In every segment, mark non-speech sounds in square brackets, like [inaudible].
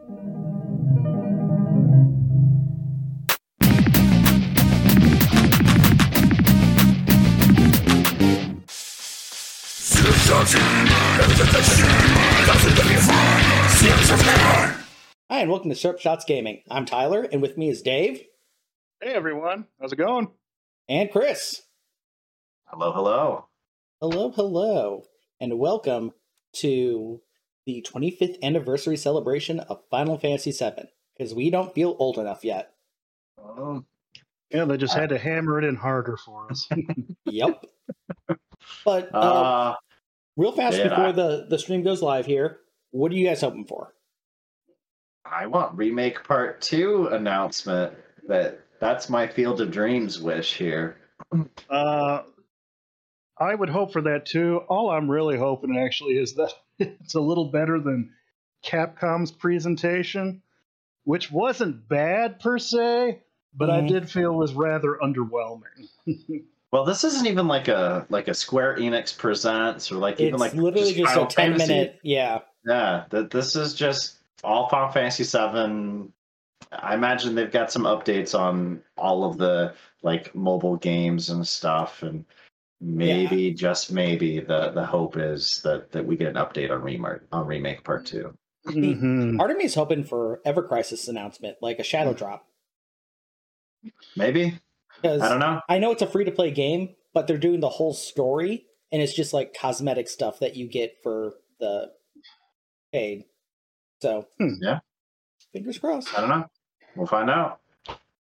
Hi, and welcome to Syrup Shots Gaming. I'm Tyler, and with me is Dave Hey everyone, how's it going? and Chris. Hello, hello. Hello, hello, and welcome to the 25th anniversary celebration of Final Fantasy VII. Because we don't feel old enough yet. Um, Yeah, they just had to hammer it in harder for us. [laughs] Yep. but uh, uh, real fast yeah. before the the stream goes live here, what are you guys hoping for? I want remake part two announcement. That that's my Field of Dreams wish here. uh, I would hope for that too. All I'm really hoping actually is that it's a little better than Capcom's presentation, which wasn't bad per se, but I Mhm. did feel was rather underwhelming. [laughs] Well, this isn't even like a like a Square Enix presents or like even like literally just, Final a 10 Fantasy. minute. Yeah. Yeah, that this is just all Final Fantasy Seven. I imagine they've got some updates on all of the like mobile games and stuff, and maybe just maybe the the hope is that that we get an update on remake on remake part two. Mhm. Part of me is hoping for Ever Crisis announcement, like a shadow drop. Maybe Because I don't know. I know it's a free to play game, but they're doing the whole story, and it's just like cosmetic stuff that you get for the paid. So, Hmm. Yeah. fingers crossed. I don't know. We'll find out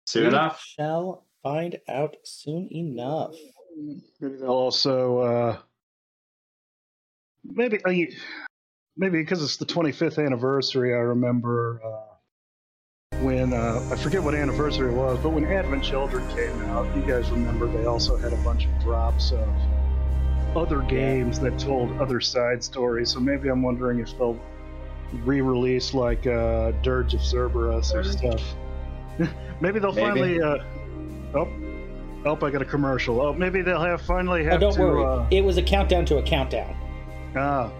soon we enough. shall find out soon enough. Maybe they'll also uh, maybe uh, maybe because it's the 25th anniversary. I remember uh, when uh, I forget what anniversary it was, but when Advent Children came out, you guys remember they also had a bunch of drops of other games that told other side stories. So maybe I'm wondering if they'll re-release like uh, Dirge of Cerberus or stuff. [laughs] maybe they'll Maybe. finally. Uh, oh, oh! I got a commercial. Oh, maybe they'll have finally have Oh, don't to. worry. Uh, It was a countdown to a countdown. ah,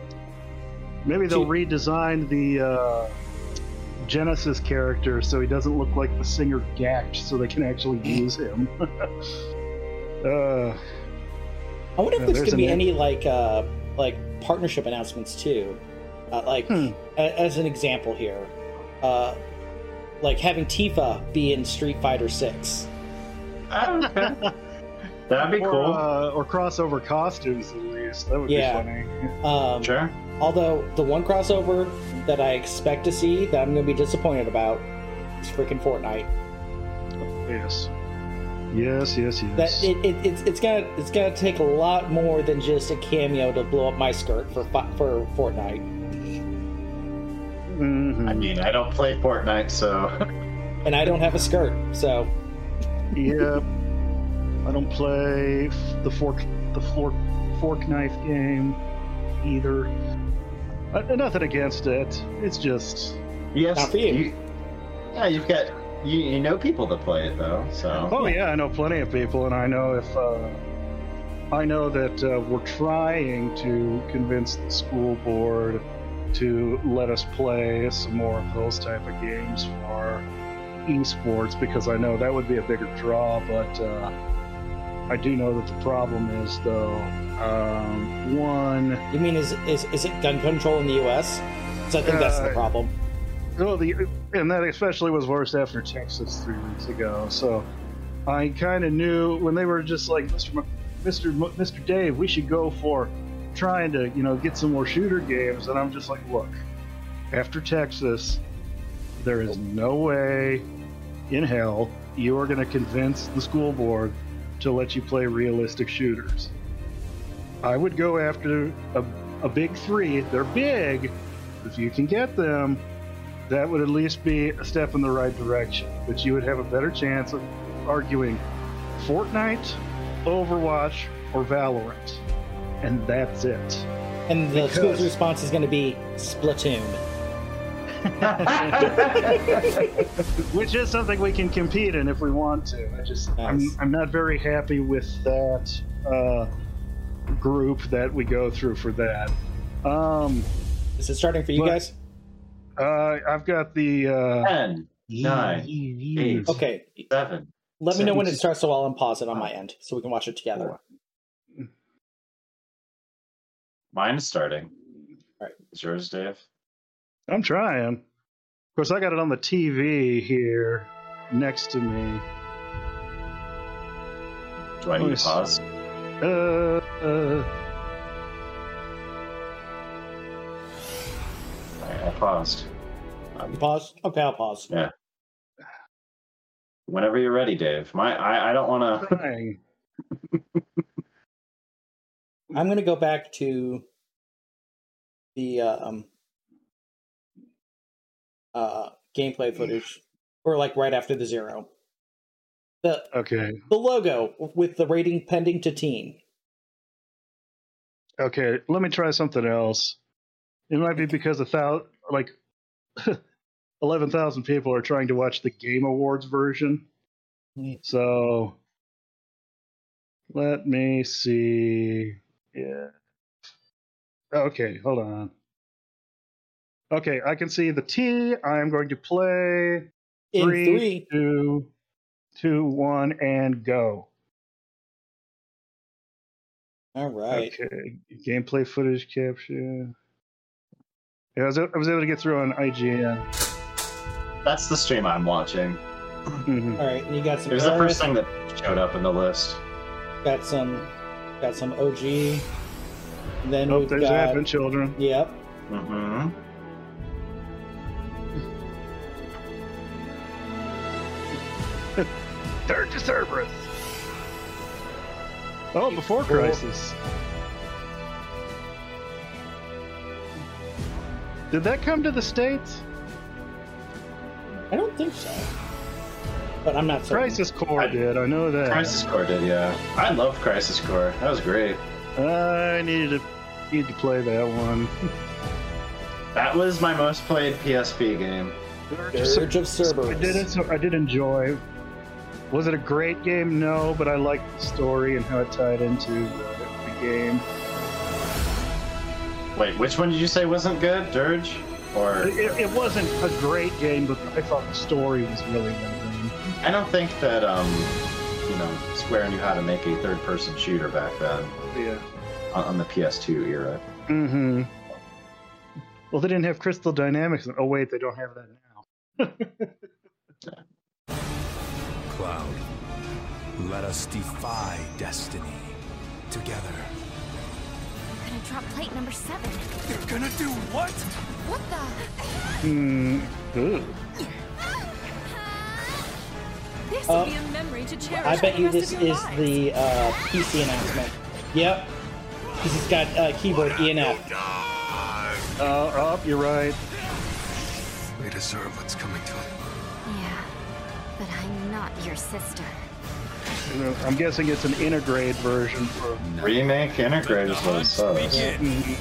maybe they'll redesign the uh, Genesis character so he doesn't look like the singer Gackt, so they can actually [laughs] use him. [laughs] uh, I wonder if there's going to be an- any like uh like partnership announcements too. Uh, like Hmm. a- as an example here, uh, like having Tifa be in Street Fighter Six. Okay. [laughs] That'd be or, cool. uh, or crossover costumes at least. That would Yeah. be funny. [laughs] Um, sure. Although the one crossover that I expect to see that I'm going to be disappointed about is freaking Fortnite. Yes. Yes, yes, yes. That it, it, it's it's gonna it's gonna take a lot more than just a cameo to blow up my skirt for for Fortnite. Mhm. I mean, I don't play Fortnite, so And I don't have a skirt, so Yep. I don't play f- the fork the fork fork knife game either. Uh, nothing against it. It's just yes, Not for you. yeah, you've got you, you know people that play it though. So oh yeah, I know plenty of people, and I know if uh, I know that uh, we're trying to convince the school board to let us play some more of those type of games for esports because I know that would be a bigger draw, but. Uh, I do know that the problem is, though, um, one, you mean is is is it gun control in the U.S.? So I think that's the Uh, problem. well, the and that especially was worse after Texas three weeks ago. So I kind of knew when they were just like, Mr. M- Mr. M- Mr. Dave, we should go for trying to, you know, get some more shooter games. And I'm just like, look, after Texas, there is no way in hell you are going to convince the school board to let you play realistic shooters. I would go after a, a big three. They're big. If you can get them, that would at least be a step in the right direction. But you would have a better chance of arguing Fortnite, Overwatch, or Valorant. And that's it. And the because- school's response is going to be Splatoon. [laughs] Which is something we can compete in if we want to. I just I'm, I'm not very happy with that uh, group that we go through for that. Um, Is it starting for you But- guys? Uh, I've got the. Uh, 10, Nine, eight. Okay, 7. let me know when it starts so I'll unpause it on my end so we can watch it together. Mine is starting. Alright. Is yours, Dave? I'm trying. Of course, I got it on the TV here next to me. Do I need to pause? Uh, uh, Alright, I paused. You pause? Okay, I'll pause. Yeah. Whenever you're ready, Dave. My, I, I don't want to. I'm going to [laughs] go back to the uh, um, uh, gameplay footage, or like right after the zero. The Okay. the logo with the rating pending to teen. Okay. Let me try something else. It might be because a thousand, like, [laughs] eleven thousand people are trying to watch the Game Awards version. Hmm. So, let me see. Yeah. Okay. Hold on. Okay, I can see the T. I am going to play In Three. three, two, two, one, and go. all right. Okay, gameplay footage capture. Yeah, I was, I was able to get through on IGN. That's the stream I'm watching. Mhm. All right, and you got some. It was the first thing that showed up in the list. Got some. Got some OG. And then Oh, we've there's got. Advent Children. Yep. Mm-hmm. Dirge of Cerberus. Oh, before Cool. Crisis. Did that come to the States? I don't think so. But I'm not certain. Crisis Core I- did, I know that. Crisis Core did, yeah. I love Crisis Core. That was great. I needed to, needed to play that one. [laughs] That was my most played PSP game. Dirge of Cerberus. I did it. I did enjoy. Was it a great game? No, but I liked the story and how it tied into the, the game. Wait, which one did you say wasn't good? Dirge? Or It, it wasn't a great game, but I thought the story was really good. I don't think that um you know Square knew how to make a third-person shooter back then Yeah. on, on the PS2 era. Mm-hmm. Well, they didn't have Crystal Dynamics. Oh wait, they don't have that now. [laughs] Cloud, let us defy destiny together. Gonna drop plate number seven. You're gonna do what? What the? Hmm. Ooh. This Uh, will be a memory to cherish. I bet you this rest of your is lives. the uh, PC announcement. Yep. Because it's got uh, keyboard ENF. Uh, oh, you're right. We deserve what's coming to them. Your sister. I'm guessing it's an Intergrade version for. Remake Intergrade is what it says. Mhm.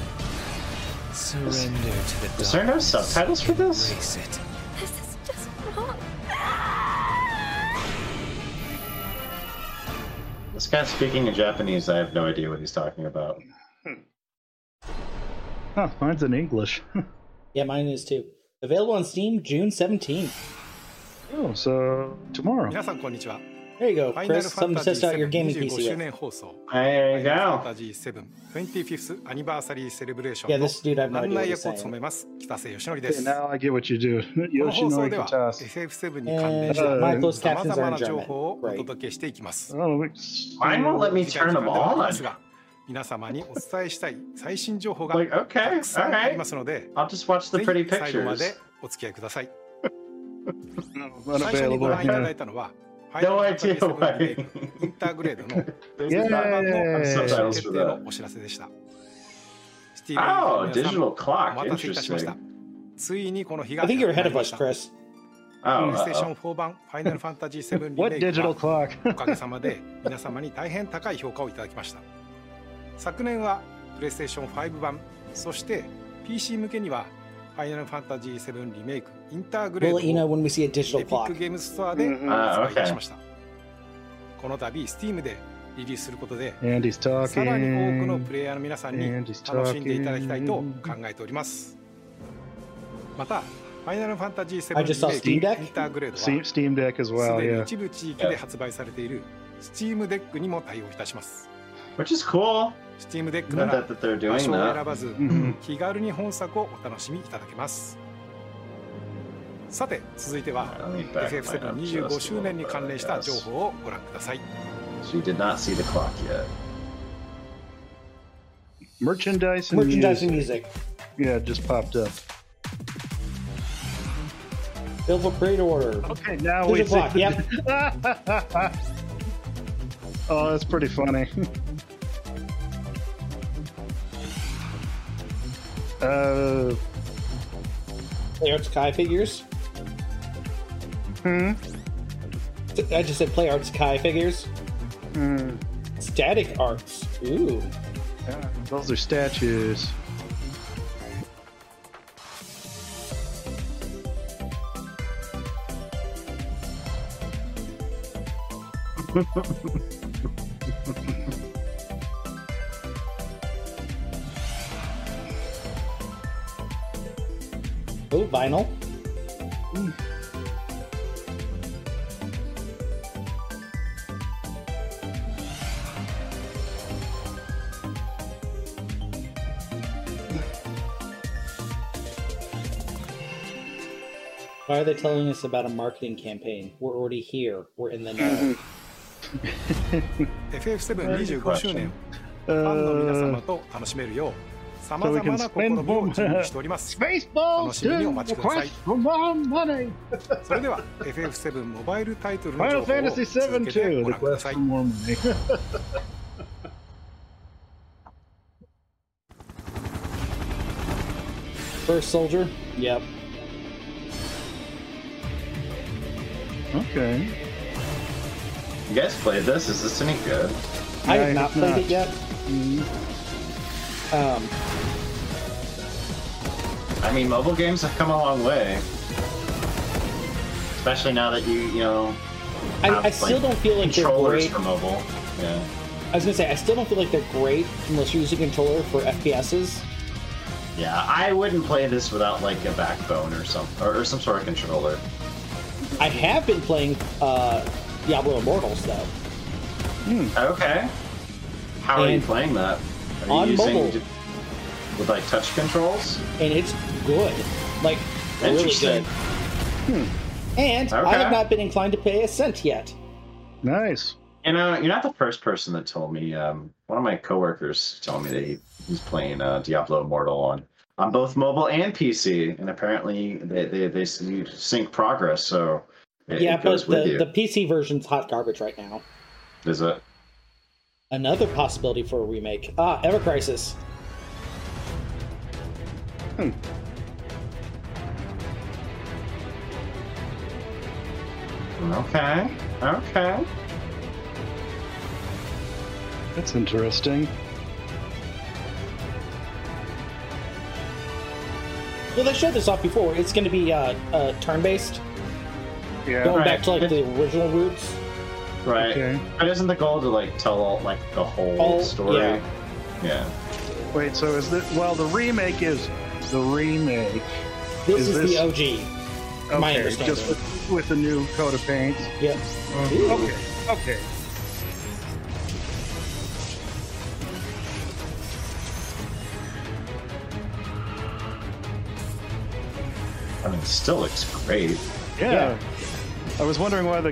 Surrender to the Is there no subtitles for this? Embrace it. This is just wrong. This guy's speaking in Japanese. I have no idea what he's talking about. Huh, mine's in English. [laughs] Yeah, mine is too. Available on Steam June 17th. Oh, so tomorrow. 皆さんこんにちは。There you go, ファイナル Chris. ファン Something タジ test out your ー gaming 7 25 PC 周 with. 年放送。There ファ you イナルファン go. タジー7 25th アニバーサリーセレブレーショ Yeah, ンの this dude, I have no 案 idea what 内 he's 役を saying. 務めます北瀬義則で Okay, す。now I get what you do. この放送 Yoshinori では Kitase. FF7 に関連し Uh, た my closed さま captions ざ are ま in な情 German. 報をお Great. 届けしていきます。Oh, wait. Mine won't let me turn them 短い時間ではあります on. が皆様にお伝えしたい最新情報が Like, okay, たくさんあ alright. りますので、I'll just watch the ぜ pretty ひ最後ま pictures. でお付き合いください。最初にご.覧いただ.いたのは、ファイナルファンタジ idea ー7 why. リメイクインターグレードの There's Yeah. not 版の.最終 subtitles 決定の.お知らせでした。シティレイン Oh, の皆さん digital お.待たせいたしました。ついにこの日が I think Oh, プレイステーショ.ン4版ファイナルファンタジー7リメイクは?おかげさまで皆様に大変高い評価をいただきました。昨年はプレイステーション5版、そして PC 向けには ファイナルファンタジー7リメイクインターグレー We'll ド let you know を when we see a エ digital ピック clock. ゲームストアでうん発売いたし Ah, ました。この度 Steam でリリースすることで And he's さらに多くの talking. プレイヤーの皆さんに And he's 楽しんでいただきたいと talking. 考えておりますまた ファイナルファンタジー7 I just saw リメイ Steam ク Deck インターグレード Steam, は Steam Deck as す well. でに Yeah. 一部地域で発売されている Steam デックにも対応いたします Which is cool. Steam デックなら場所を選.ばず Mhm. 気軽に本作をお楽しみいただけますさて続いては Let me back my up FF725 just a 周年に関連した情.報をご覧ください She did not see the clock yet. Merchandise and Merchandising music. music. Yeah, it just popped up. Bill for pre-order. Okay, now There's we a clock, see. yep. oh, that's pretty funny. Uh, Play Arts Kai figures. hmm, I just said Play Arts Kai figures. hmm. Static Arts. Ooh. Yeah, those are statues. [laughs] Oh, vinyl. Why are they telling us about a marketing campaign? We're already here. We're in the know. FF725 周年ファンの皆 Uh, 様と楽しめるよう さま so ざ we ま can な試 spend みを more 準備しております Spaceballs 楽しみにお待ちください request for more money. それでは FF7 モバイルタイトルの Final 情報を Fantasy 7続けて too. ご覧くだ Request さい for more money. First soldier. Yep. okay. You guys played this? Is this any good? I Yeah, have not it's played not. it yet. Um, I mean, mobile games have come a long way. Especially now that you, you know, I, have, I still like, don't feel like they're controllers great. for mobile. Yeah. I was gonna say I still don't feel like they're great unless you're using a controller for FPSs. Yeah, I wouldn't play this without like a backbone or some or, or some sort of controller. I have been playing uh, Diablo Immortals though. Okay. How are you playing that? Are you on using mobile. d- with like touch controls? and it's good. Like really Interesting. good. And I have not been inclined to pay a cent yet. Nice. You know, you're not the first person that told me. Um, one of my coworkers told me that he, he's playing uh, Diablo Immortal on on both mobile and PC, and apparently they they, they sync progress, so it, yeah, it goes but with the, you. the PC version's hot garbage right now. Is it? Another possibility for a remake. Ah, Ever Crisis. Hmm. Okay. Okay. That's interesting. Well, they showed this off before. It's going to be uh, uh, turn-based, Yeah. going Right. back to like the original roots. Right. Okay. But isn't the goal to like tell all, like the whole All- story? yeah. Yeah. Wait, so is this well the remake is the remake. This Is is, this- the OG. My understanding. just with, with a new coat of paint. Yep. Okay. Okay. I mean, it still looks great. Yeah. I was wondering why the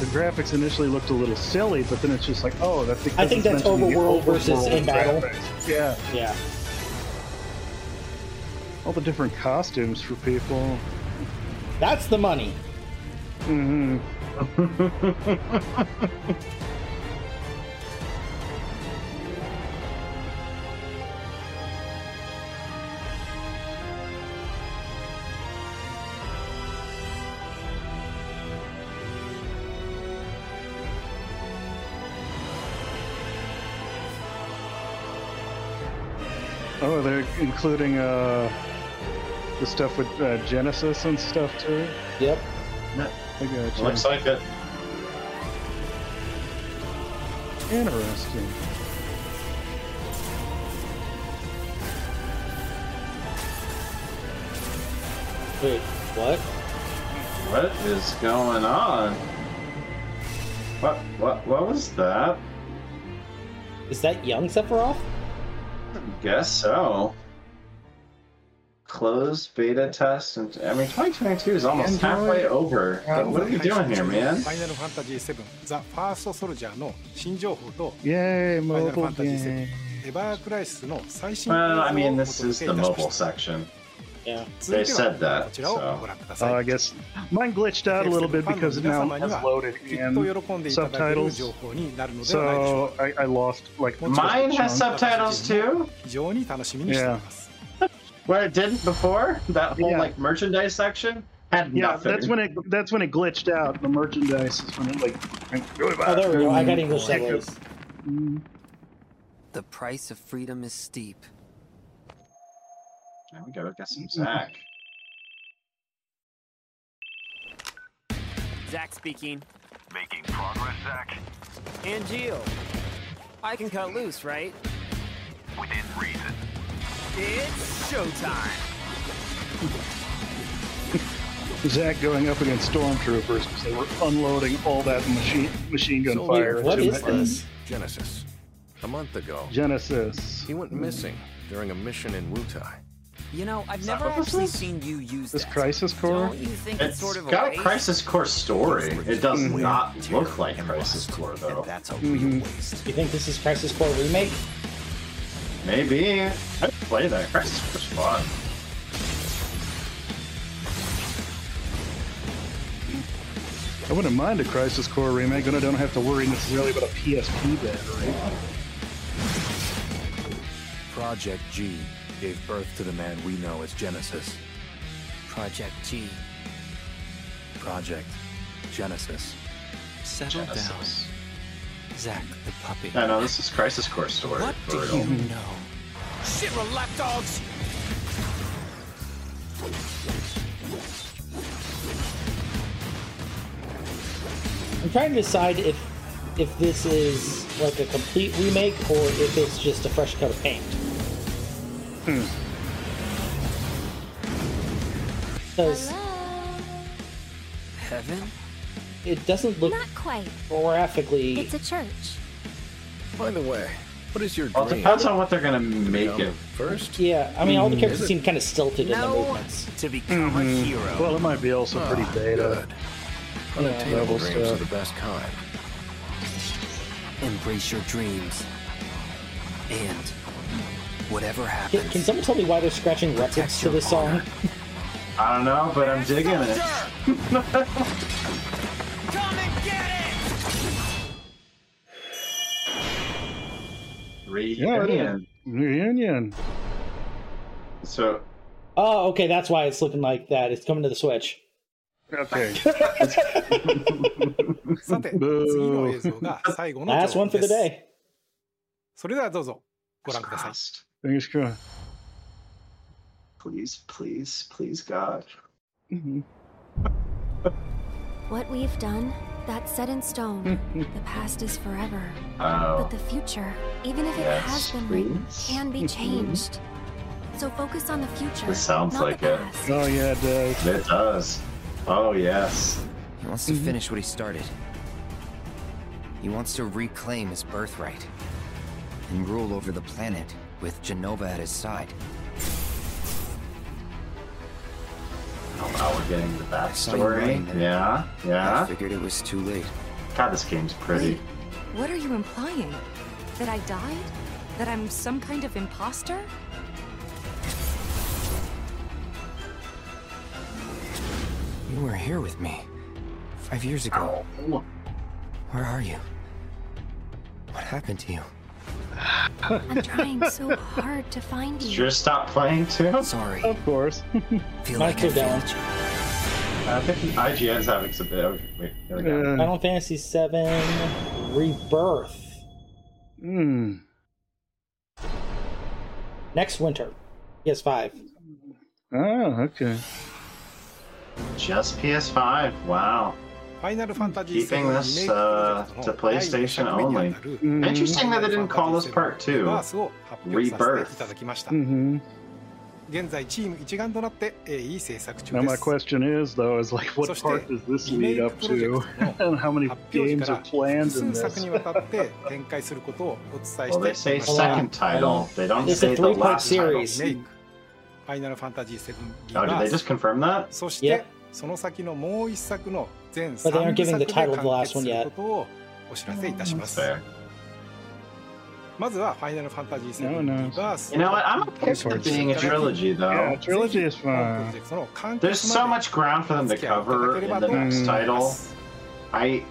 the graphics initially looked a little silly, but then it's just like, oh, that's because I think it's that's meant to be the overworld versus in battle. graphics. Yeah. Yeah. All the different costumes for people. That's the money. hmm [laughs] Oh, they're including uh, the stuff with uh, Genesis and stuff too. Yep. I got you. Looks like it. Interesting. Wait, what? What is going on? What what what was that? Is that young Sephiroth? guess so. Closed beta test, and I mean, 2022 is almost halfway over. what are you doing here, man? Final Fantasy VII: The First Soldier の新情報と、Yay, mobile game. エバークライシスの最新。Well, I mean, this is the mobile section. Yeah. 続いて They said は that, こちらを so- ご覧くだ Uh, さい I guess mine glitched out a little bit because it now has loaded きっと in 喜んでいただける subtitles. 情報になるのではないでしょう So I, I lost like Mine has chunk. subtitles too? 非常に楽しみにしています、 Where it didn't before? That whole Yeah. like merchandise section had Yeah, nothing. that's when it that's when it glitched out. The merchandise is when it like. Oh, there we go. I got English Check subtitles. Mm. The price of freedom is steep. There we go. i Got some Zack. Zack speaking. Making progress, Zack. And Geo. I can cut loose, right? Within reason. It's showtime. Zack going up against stormtroopers because they were unloading all that machine machine gun So fire. What into is the- this? Genesis. A month ago, Genesis. he went missing during a mission in Wutai. You know, I've never actually seen you use This that. Crisis Core. Don't you think it's, It's sort of a got a waste? Crisis Core story. It does Mhm. not look like Crisis Core though. And that's a real waste. You think this is Crisis Core remake? Maybe. I'd play that. [laughs] Crisis Core's fun. I wouldn't mind a Crisis Core remake, then I don't have to worry necessarily about a PSP battery. Project G gave birth to the man we know as Genesis. Project G. Project Genesis. Settle Genesis. down. Zack the puppy. I know, this is Crisis Core story. What do for real. you know? Shit, we're lapdogs! I'm trying to decide if if this is like a complete remake or if it's just a fresh coat of paint. Hmm. Because Heaven? it doesn't look Not quite. graphically. It's a church. By the way, what is your Well, it dream? depends on what they're gonna make Become it. First? Yeah, I mean, all the hmm, characters it? seem kind of stilted in the No, movements. to become a hmm. hero. Well, it might be also ah, pretty Ah, beta. Good. Unattainable Level dreams are the best kind. Embrace your dreams. And whatever Can, happens, can someone tell me why they're scratching records Protect to your this song? honor. I don't know, but I'm digging it. [laughs] Come and get it! Reunion. Reunion. So Oh, okay, that's why it's looking like that. It's coming to the Switch. Okay. [laughs] さて次の映像が最後の Last 情 [laughs] one 報 for で the す day. それではどうぞご覧ください crossed. Fingers crossed. Please, please, please, God. Mhm. [laughs] What we've done, that's set in stone. [laughs] the past is forever. Oh, But the future, even if it Yes, has been written, can be changed. So focus on the future. This sounds not like the it. past. Oh yeah, it does. it does. Oh yes. he wants to finish what he started. He wants to reclaim his birthright and rule over the planet with Jenova at his side. Oh, now we're getting the backstory. Yeah. Yeah, I figured it was too late. God, this game's pretty. Wait, what are you implying? That I died? That I'm some kind of imposter? You were here with me five years ago. Where are you? What happened to you? I'm trying so hard to find you. you just stop playing too? Sorry. Of course. [laughs] Feel Might like I go down. failed you. I think IGN's having some. Oh, wait, there we go. Uh, Final Fantasy VII Rebirth. Hmm. Next winter. PS5. Oh, okay. Just PS5. Wow. Hmm. keeping this uh, to PlayStation only. Mm-hmm. Interesting that they didn't call this part two Rebirth. Mm-hmm. Now my question is though, is like what part does this lead up to, and how many games are planned in this? well, they say second title. They don't it's say the last series. title. Final Fantasy 7. Oh, did they just confirm that? Yep. その先のもう一作の全3作で完結することをお知らせいたします。まずは、ファイナルファンタジー7バース。You know what? I'm okay with being a trilogy, though. Yeah, trilogy is fun. There's so much ground for them to cover in the next title. I.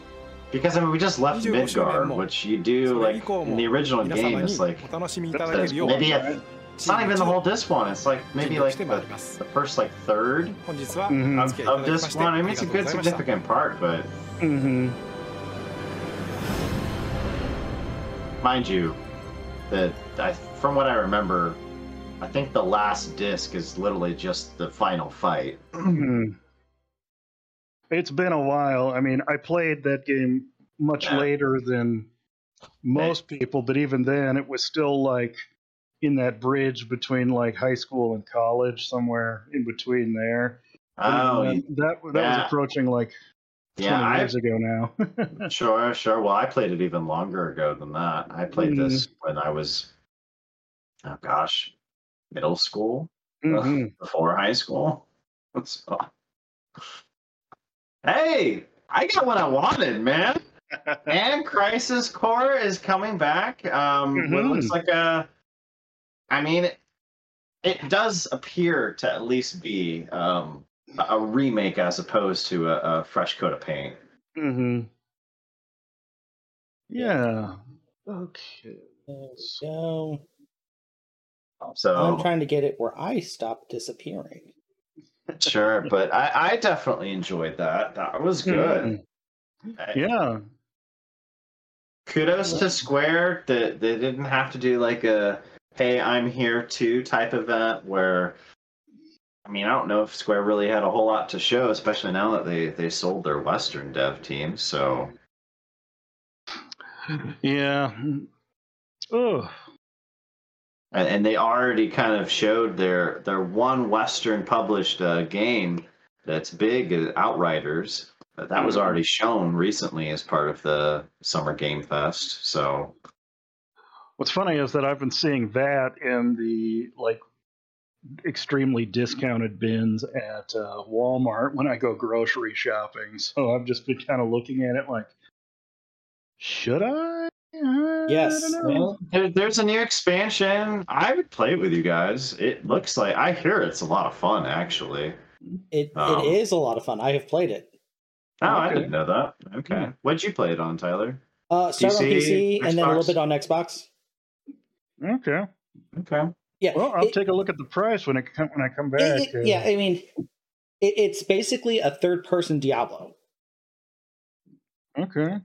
Because I mean, we just left Midgar, which you do like in the original game. It's like maybe at It's not even the whole disc one. It's like maybe like the, the first like 3rd mm-hmm. of, of disc one. I mean, it's a good significant part, but. Mm-hmm. Mind you, that I, from what I remember, I think the last disc is literally just the final fight. Mm-hmm. It's been a while. I mean, I played that game much yeah. later than most people, but even then, it was still like in that bridge between like high school and college, somewhere in between there. Oh, even then, that that yeah. was approaching like 20 yeah, I, years ago now. [laughs] Sure, sure. Well, I played it even longer ago than that. I played this Mm. when I was, oh gosh, middle school, Mhm. before high school. [laughs] So- Hey, I got what I wanted, man. [laughs] and Crisis Core is coming back. Um, what looks like a, I mean, it, it does appear to at least be um, a remake as opposed to a, a fresh coat of paint. hmm Yeah. Okay. So So I'm trying to get it where I stop disappearing. [laughs] Sure, but I, I definitely enjoyed that. That was good. I- Yeah. Kudos to Square that they didn't have to do like a "Hey, I'm here too" type event where. I mean, I don't know if Square really had a whole lot to show, especially now that they they sold their Western dev team. So Yeah. Oh. and, and they already kind of showed their their one Western published uh, game that's big, uh, Outriders. But that was already shown recently as part of the Summer Game Fest. So What's funny is that I've been seeing that in the like extremely discounted bins at uh, Walmart when I go grocery shopping. So I've just been kind of looking at it like, should I? Yes. I don't know. Well, there, there's a new expansion. I would play it with you guys. It looks like I hear it's a lot of fun, actually. It Um, it is a lot of fun. I have played it. Oh, I didn't know that. Okay, Hmm. what'd you play it on, Tyler? Uh, start on PC, PC and then a little bit on Xbox. Okay. Okay. Yeah. Well, I'll it- take a look at the price when it come, when I come back. it- it- uh, yeah, I mean, it, it's basically a third person Diablo. Okay.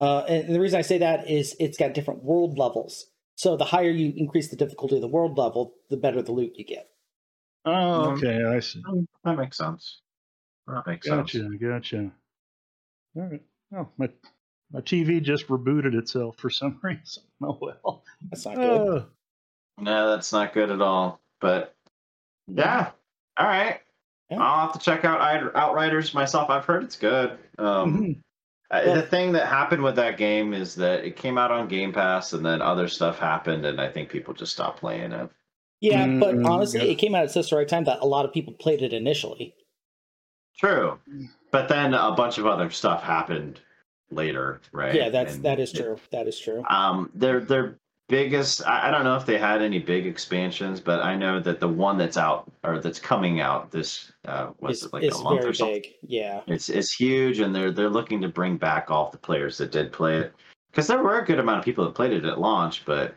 Uh, and the reason I say that is it's got different world levels. So the higher you increase the difficulty of the world level, the better the loot you get. Oh, Mhm. okay. I see. That makes sense. That makes sense. Gotcha. Gotcha. All right. Oh, my my TV just rebooted itself for some [laughs] reason. Oh well. That's not good. Uh, No, that's not good at all. But yeah, all right. Yeah. I'll have to check out Out- Outriders myself. I've heard it's good. Um, Well- the thing that happened with that game is that it came out on Game Pass, and then other stuff happened, and I think people just stopped playing it. Yeah, but Mm, honestly, yeah. it came out at such the right time that a lot of people played it initially. True, but then a bunch of other stuff happened later, right? Yeah, that's And that is it- true. That is true. Um, their their biggest. I, I don't know if they had any big expansions, but I know that the one that's out or that's coming out this uh, was it like it's a month very or something. big. Yeah. It's it's huge, and they're they're looking to bring back all the players that did play it, because there were a good amount of people that played it at launch, but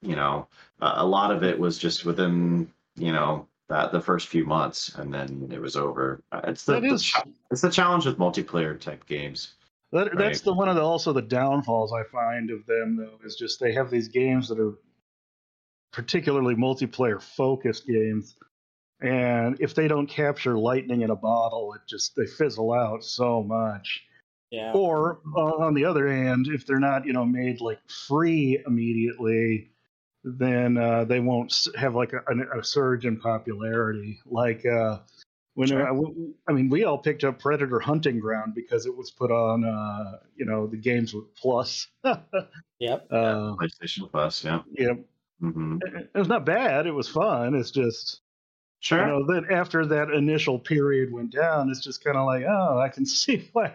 you know, a, a lot of it was just within you know that the first few months, and then it was over. Uh, It's the, the is- it's the challenge with multiplayer type games. That, Right. That's the one of the also the downfalls I find of them though is just they have these games that are particularly multiplayer focused games, and if they don't capture lightning in a bottle, it just they fizzle out so much. Yeah. Or uh, on the other hand, if they're not you know made like free immediately, then uh, they won't have like a, a, a surge in popularity. Like uh, when Sure. I, I mean, we all picked up Predator Hunting Ground because it was put on, uh, you know, the games with Plus. [laughs] uh, Yep. PlayStation Plus, yeah. yeah, hmm it was not bad. It was fun. It's just Sure. you know that after that initial period went down, it's just kind of like, oh, I can [laughs] see why.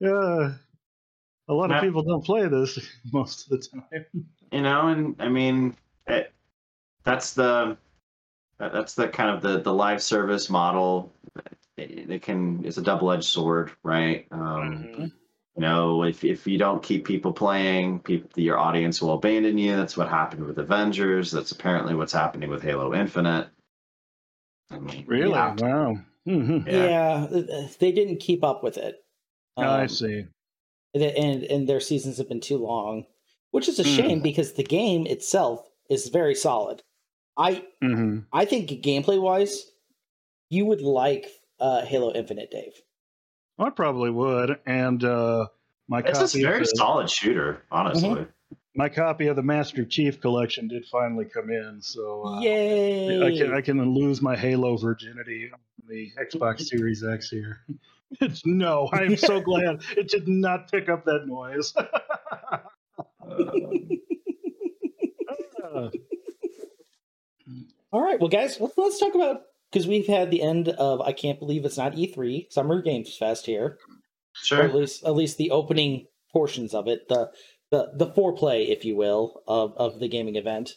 Yeah, a lot Yeah. of people don't play this [laughs] most of the time. you know and i mean it, that's the that- that's the kind of the the live service model it, it can it's a double-edged sword right um you know if if you don't keep people playing people your audience will abandon you that's what happened with avengers that's apparently what's happening with halo infinite I mean, Really? yeah. Wow. hmm Yeah. uh, they didn't keep up with it. I Um, see. and and and their seasons have been too long, which is a Hmm. shame because the game itself is very solid. I hmm I think gameplay wise, you would like uh, Halo Infinite, Dave. I probably would. And uh, my it's copy a very the, solid shooter honestly my copy of the Master Chief collection did finally come in, so uh, Yay! I can I can lose my Halo virginity on the Xbox Series X here. [laughs] It's no, I'm so [laughs] glad it did not pick up that noise. [laughs] Uh, All right, well, guys, let's, let's talk about because we've had the end of I can't believe it's not E3 Summer Games Fest here, or sure at least at least the opening portions of it, the the the foreplay, if you will, of of the gaming event.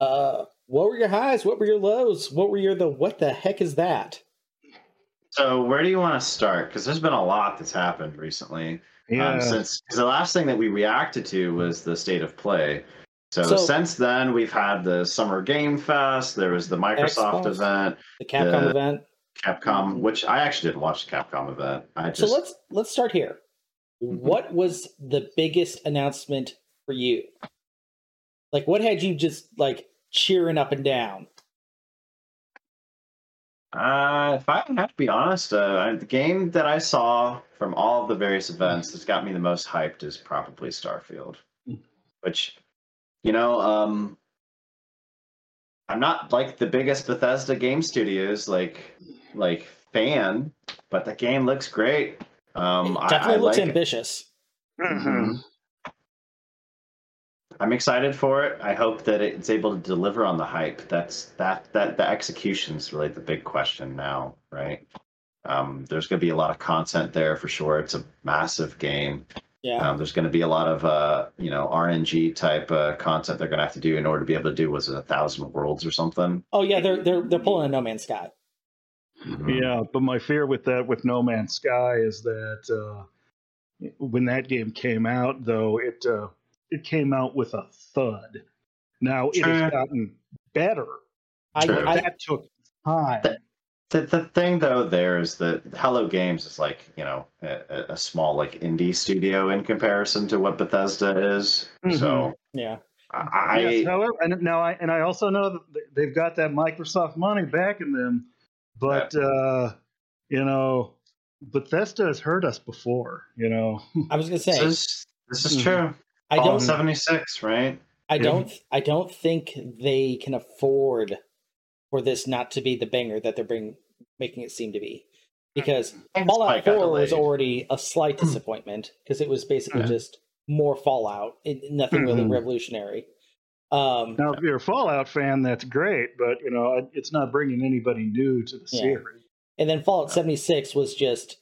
Uh, what were your highs? What were your lows? What were your the what the heck is that? So where do you want to start? Because there's been a lot that's happened recently. yeah, Um, since 'cause the last thing that we reacted to was the state of play. So, So- since then, we've had the Summer Game Fest. There was the Microsoft Xbox. event, The Capcom The- event. Capcom, which I actually didn't watch the Capcom event. I So let's let's start here. What was the biggest announcement for you? Like, what had you just like cheering up and down? Uh, if I have to be honest, uh, I- the game that I saw from all of the various events that's got me the most hyped is probably Starfield, which, you know, um, I'm not like the biggest Bethesda game studios like like fan, but the game looks great. Um, It definitely I, looks like it. ambitious. Mhm. I'm excited for it. I hope that it's able to deliver on the hype. That's that that the execution's really the big question now, right? Um, there's going to be a lot of content there for sure. It's a massive game. Yeah. Um, there's going to be a lot of uh, you know RNG type uh, content they're going to have to do in order to be able to do was it a thousand worlds or something? oh yeah, they're they're they're pulling a No Man's Sky. Mhm. yeah. But my fear with that, with No Man's Sky, is that uh, when that game came out, though it uh, it came out with a thud. Now it Sure. has gotten better. I, I that took time. That- The, the thing though there is that Hello Games is like you know a, a- a small like indie studio in comparison to what Bethesda is. So yeah. I yes, however, and now I and I also know that they've got that Microsoft money backing them, but uh, you know, Bethesda has hurt us before. You know, I was gonna this say is this is Mhm. true. I Fallout don't seventy six, right? I Yeah. don't I don't think they can afford for this not to be the banger that they're bring, making it seem to be. Because And Fallout 4 was already a slight disappointment because it was basically Yeah. just more Fallout, it, nothing really Mhm. revolutionary. Um, now if you're a Fallout fan, that's great, but you know, it's not bringing anybody new to the Yeah. series. and then Fallout 76 was just,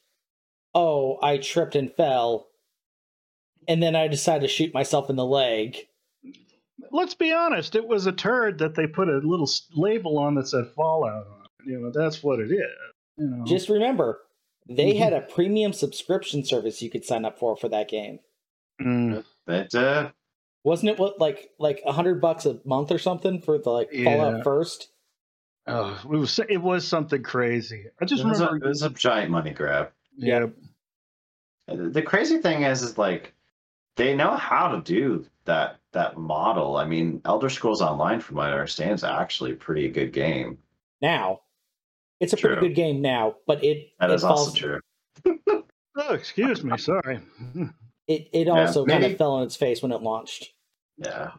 oh, I tripped and fell, and then I decided to shoot myself in the leg. Let's be honest, it was a turd that they put a little label on that said Fallout on it. You know, that's what it is. You know, Just remember, they Mhm. had a premium subscription service you could sign up for for that game. Mm, But uh, Wasn't it what like like a hundred bucks a month or something for the like Yeah. Fallout First? oh, it was it was something crazy. I just it was, a, remember. it was a giant money grab. yeah, The crazy thing is, is like they know how to do that that model. I mean, Elder Scrolls Online, from what I understand, is actually a pretty good game. Now, it's a pretty good game now, but it That it is falls, also true. [laughs] Oh, excuse me. Sorry. [laughs] It it Yeah, also kind of fell on its face when it launched. Yeah.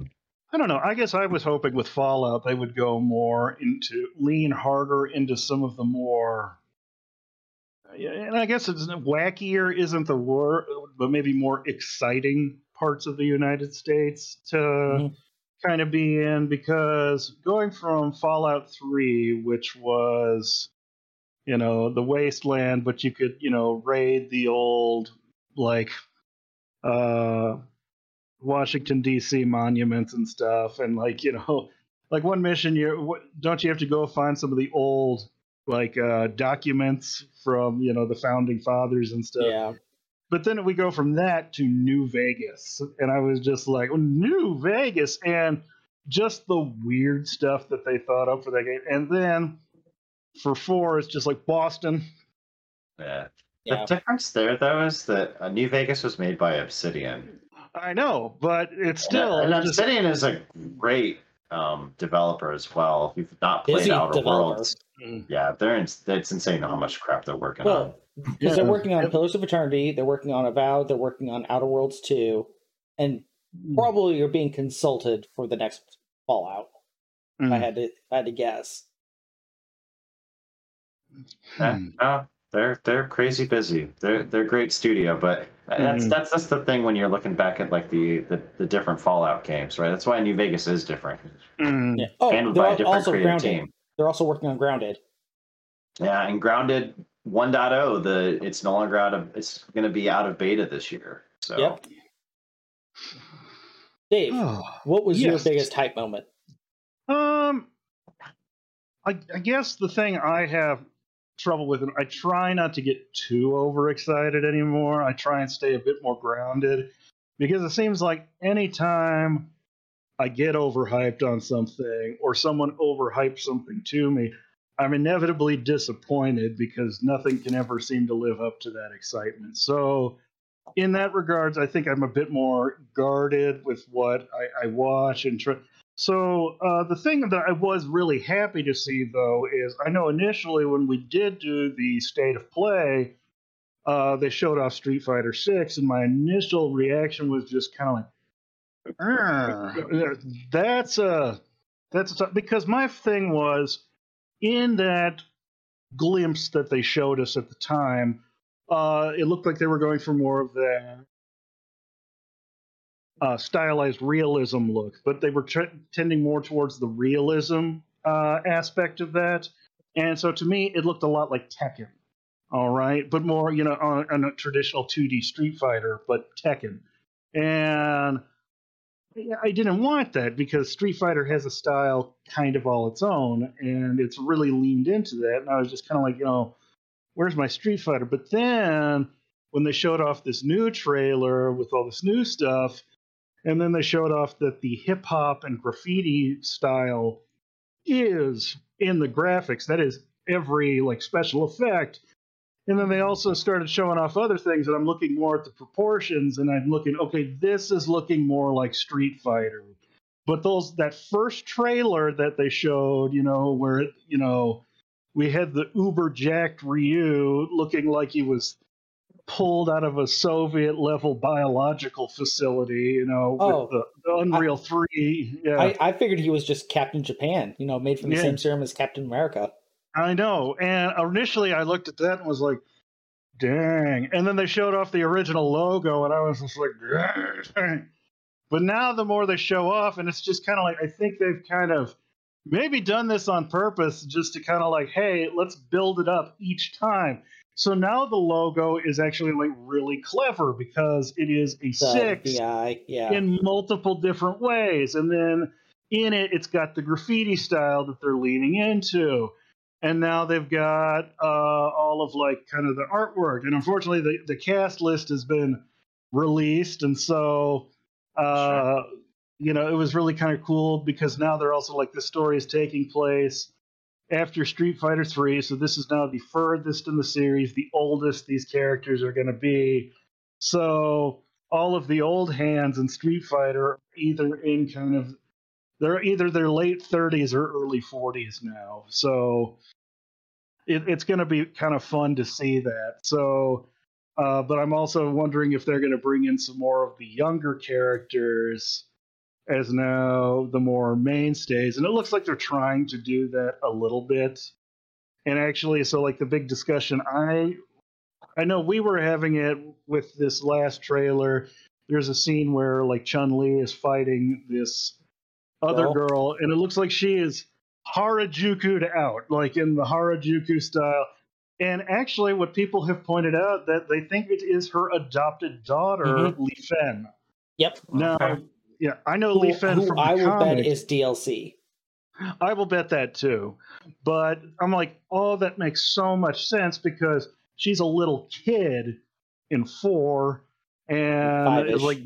I don't know. I guess I was hoping with Fallout they would go more into lean harder into some of the more yeah, and I guess it's wackier isn't the word, but maybe more exciting parts of the United States to Mhm. kind of be in because going from Fallout 3, which was, you know, the wasteland, but you could, you know, raid the old, like, uh, Washington, D.C. monuments and stuff. And, like, you know, [laughs] like one mission, you what, don't you have to go find some of the old, like, uh, documents from, you know, the founding fathers and stuff? Yeah. But then we go from that to New Vegas, and I was just like, "Oh, New Vegas, and just the weird stuff that they thought up for that game. And then for four, it's just like Boston. Yeah. Yeah. The difference there, though, is that uh, New Vegas was made by Obsidian. I know, but it's still and just- Obsidian is a great um, developer as well. If you've not played Busy Outer developer. Worlds. Yeah, they're in, it's insane how much crap they're working on. Well, because they're working on Pillars of Eternity, they're working on Avowed, they're working on Outer Worlds 2, and Mm. probably are being consulted for the next Fallout. Mm. I had to I had to guess. Yeah, Hmm. no, they're they're crazy busy. They're they're great studio, but that's Mhm. that's that's the thing when you're looking back at like the, the the different Fallout games, right? That's why New Vegas is different. Mm. Yeah. Oh, Handled by a different also creative grounded. team. They're also working on Grounded. Yeah, and Grounded 1.0, the it's no longer out of it's going to be out of beta this year. So Yep. Dave, Oh, what was your biggest hype moment? Um, I, I guess the thing I have trouble with, and I try not to get too overexcited anymore. I try and stay a bit more grounded because it seems like anytime I get overhyped on something or someone overhypes something to me, I'm inevitably disappointed because nothing can ever seem to live up to that excitement. So, in that regards, I think I'm a bit more guarded with what I, I watch and try. So uh, the thing that I was really happy to see, though, is I know initially when we did do the state of play, uh, they showed off Street Fighter Six, and my initial reaction was just kind of like, "Arr, "That's a that's a because my thing was in that glimpse that they showed us at the time, uh, it looked like they were going for more of that uh, stylized realism look, but they were tre- tending more towards the realism uh, aspect of that. And so to me, it looked a lot like Tekken. All right, but more, you know, on, on a traditional 2D Street Fighter, but Tekken. And I didn't want that because Street Fighter has a style kind of all its own, and it's really leaned into that. And I was just kind of like, you know, where's my Street Fighter? But then when they showed off this new trailer with all this new stuff, and then they showed off that the hip hop and graffiti style is in the graphics. That is every like special effect. And then they also started showing off other things, and I'm looking more at the proportions, and I'm looking, okay, this is looking more like Street Fighter. But those that first trailer that they showed, you know, where it, you know, we had the uber jacked Ryu looking like he was pulled out of a Soviet level biological facility, you know, Oh, with the, the Unreal 3. Yeah. I, I figured he was just Captain Japan, you know, made from the Yeah. same serum as Captain America. I know. And initially I looked at that and was like, dang. And then they showed off the original logo and I was just like, dang. But now the more they show off, and it's just kind of like, I think they've kind of maybe done this on purpose just to kind of like, hey, let's build it up each time. So now the logo is actually like really clever because it is a six yeah. in multiple different ways. And then in it, it's got the graffiti style that they're leaning into. And now they've got uh, all of like kind of the artwork. And unfortunately, the, the cast list has been released. And so, uh, you know, it was really kind of cool because now they're also like the story is taking place after Street Fighter 3. So this is now the furthest in the series, the oldest these characters are going to be. So all of the old hands in Street Fighter are either in kind of they're either their late 30s or early 40s now. So it, it's going to be kind of fun to see that. So, uh, but I'm also wondering if they're going to bring in some more of the younger characters as now the more mainstays, and it looks like they're trying to do that a little bit. And actually, so like the big discussion, I I know we were having it with this last trailer. There's a scene where like Chun Li is fighting this other Girl. and it looks like she is Harajuku'd out, like in the Harajuku style. And actually, what people have pointed out that they think it is her adopted daughter, Mhm. Li Fen. Yep. Now, Okay. yeah, I know Who, Li Fen who from I will bet is DLC. I will bet that too. But I'm like, oh, that makes so much sense because she's a little kid in four and is like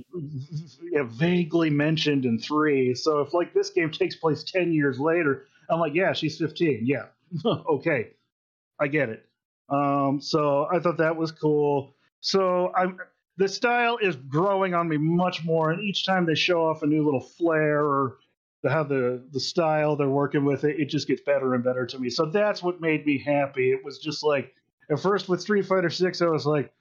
yeah, vaguely mentioned in three. So if like this game takes place 10 years later, I'm like, yeah, she's 15. Yeah. [laughs] okay. I get it. Um, so I thought that was cool. So I'm the style is growing on me much more, and each time they show off a new little flair or the, how the the style they're working with it, it just gets better and better to me. So that's what made me happy. It was just like at first with Street Fighter Six, I was like,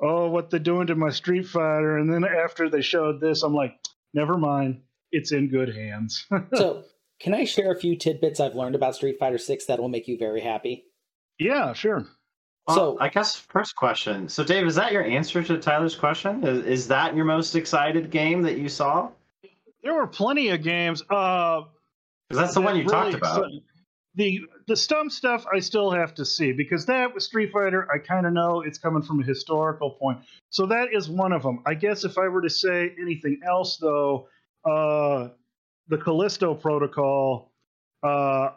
"Oh, what they're doing to my Street Fighter," and then after they showed this, I'm like, "Never mind, it's in good hands." [laughs] so, can I share a few tidbits I've learned about Street Fighter 6 that will make you very happy? yeah, sure. Well, So- I guess first question. So, Dave, is that your answer to Tyler's question? Is, is that your most excited game that you saw? There were plenty of games. Uh, Because that's the one that you talked about. exci- The the stump stuff I still have to see because that with Street Fighter I kind of know it's coming from a historical point. So that is one of them. I guess if I were to say anything else though, uh, the Callisto Protocol. Uh,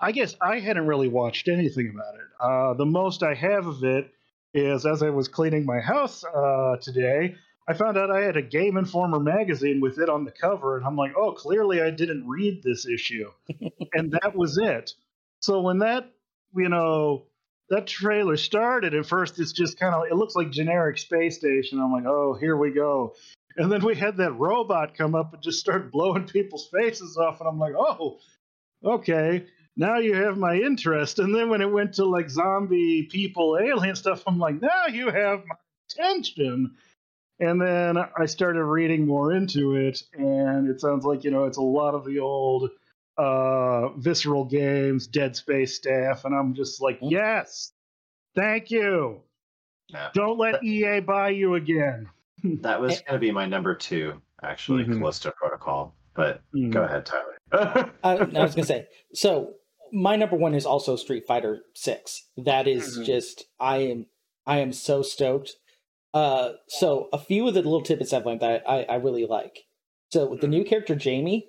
I guess I hadn't really watched anything about it. Uh, the most I have of it is as I was cleaning my house uh, today, I found out I had a Game Informer magazine with it on the cover, and I'm like, oh, clearly I didn't read this issue. [laughs] and that was it. So when that, you know, that trailer started, at first it's just kind of, it looks like generic space station. I'm like, oh, here we go. And then we had that robot come up and just start blowing people's faces off, and I'm like, oh, okay. Now you have my interest. And then when it went to like zombie people, alien stuff, I'm like, now you have my attention. And then I started reading more into it, and it sounds like, you know, it's a lot of the old uh, Visceral Games, Dead Space staff. And I'm just like, Mhm. yes, thank you. Yeah. Don't let EA buy you again. [laughs] That was going to be my number two, actually, Mhm. Callisto Protocol. But Mm. go ahead, Tyler. [laughs] I, I was gonna say. So my number one is also Street Fighter Six. That is Mhm. just I am I am so stoked. Uh, so a few of the little tidbits I've learned that I, I really like. So with the new character Jamie,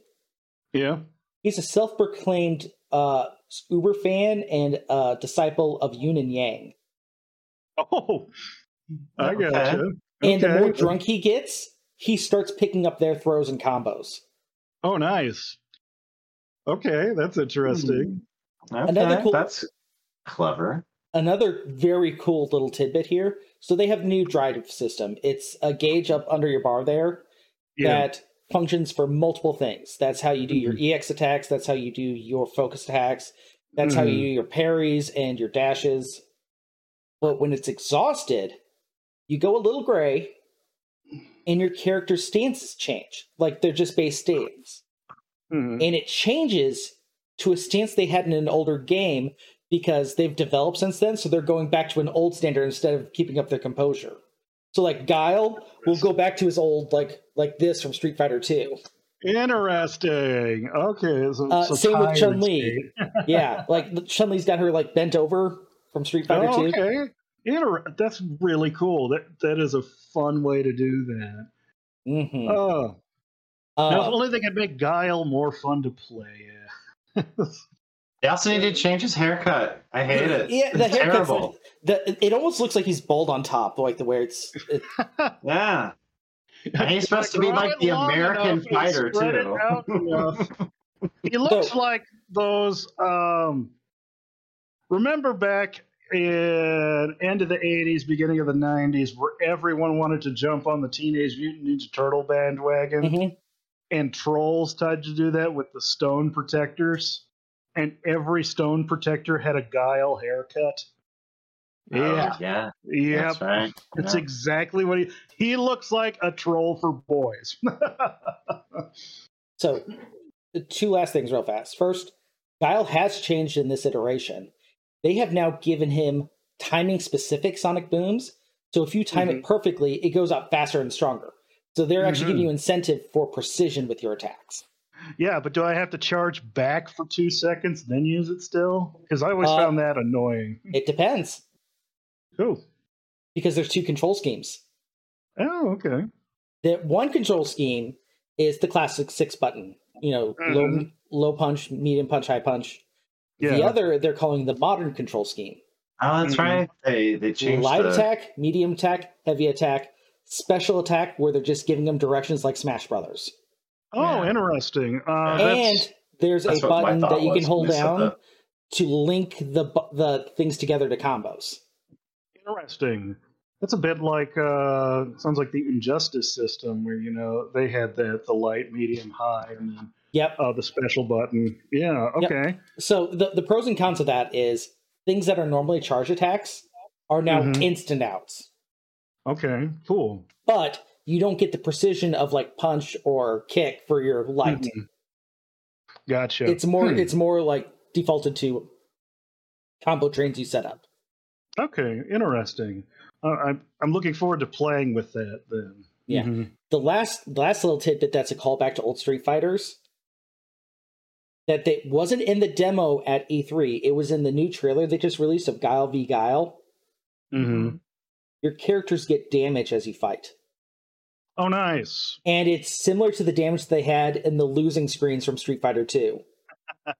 Yeah. he's a self-proclaimed uh Uber fan and uh disciple of Yun and Yang. Oh, I Okay. gotcha. And the more drunk he gets, he starts picking up their throws and combos. Oh, nice. Okay, that's interesting. Okay, Another cool- that's clever. another very cool little tidbit here. So they have new drive system. It's a gauge up under your bar there Yeah. that functions for multiple things. That's how you do your EX attacks. That's how you do your focus attacks. That's how you Mhm. do your parries and your dashes. But when it's exhausted, you go a little gray, and your character's stances change. Like they're just base stance Mhm. and it changes to a stance they had in an older game because they've developed since then so they're going back to an old standard instead of keeping up their composure so like guile will go back to his old like like this from street fighter 2 Interesting. Okay. So, Uh, so same with Chun-Li. [laughs] yeah like chun-li's got her like bent over from street fighter Oh, 2 okay. Inter- that's really cool. That that is a fun way to do that. hmm Oh, Uh, now, if only they could make Guile more fun to play. [laughs] They also need to change his haircut. I hate it. yeah the it's terrible. The, it almost looks like he's bald on top like the way it's it, [laughs] Yeah. And he's supposed to be like the American fighter too. [laughs] he looks So- like those. Um, remember back in end of the '80s, beginning of the '90s, where everyone wanted to jump on the Teenage Mutant Ninja Turtle bandwagon, Mhm. and trolls tried to do that with the stone protectors, and every stone protector had a guile haircut. Yeah, Oh, yeah. yep. That's right. It's Yeah. exactly what he he looks like a troll for boys. So, two last things, real fast. First, Guile has changed in this iteration. They have now given him timing specific sonic booms. So, if you time it perfectly, it goes up faster and stronger. So, they're actually giving Mhm. you incentive for precision with your attacks. Yeah, but do I have to charge back for two seconds then use it still? Because I always Uh, found that annoying. It depends Cool. because there's two control schemes. Oh, okay. The one control scheme is the classic six button, you know, low Mhm. low punch, medium punch, high punch. Yeah. The other they're calling the modern control scheme. Oh, that's Mhm. right. They they changed light the, attack, medium attack, heavy attack, special attack, where they're just giving them directions like Smash Brothers. Oh, Yeah. interesting. Uh, Yeah. and there's a that's what button that you can hold when they said down to link the the things together to combos. interesting. That's a bit like uh sounds like the injustice system where you know they had the the light, medium, high, and then Yep. uh, the special button. Yeah. Yep. Okay. So the the pros and cons of that is things that are normally charge attacks are now Mhm. instant outs, Okay. Cool. but you don't get the precision of like punch or kick for your light. Mhm. Gotcha. It's more Hmm. it's more like defaulted to combo trains you set up. Okay. Interesting. Uh, I'm I'm looking forward to playing with that then. Yeah. Mhm. the last the last little tidbit that's a callback to old Street Fighters that they wasn't in the demo at E3. It was in the new trailer they just released of Guile v Guile. Mhm. Your characters get damage as you fight, Oh, nice. and it's similar to the damage they had in the losing screens from Street Fighter Two. [laughs]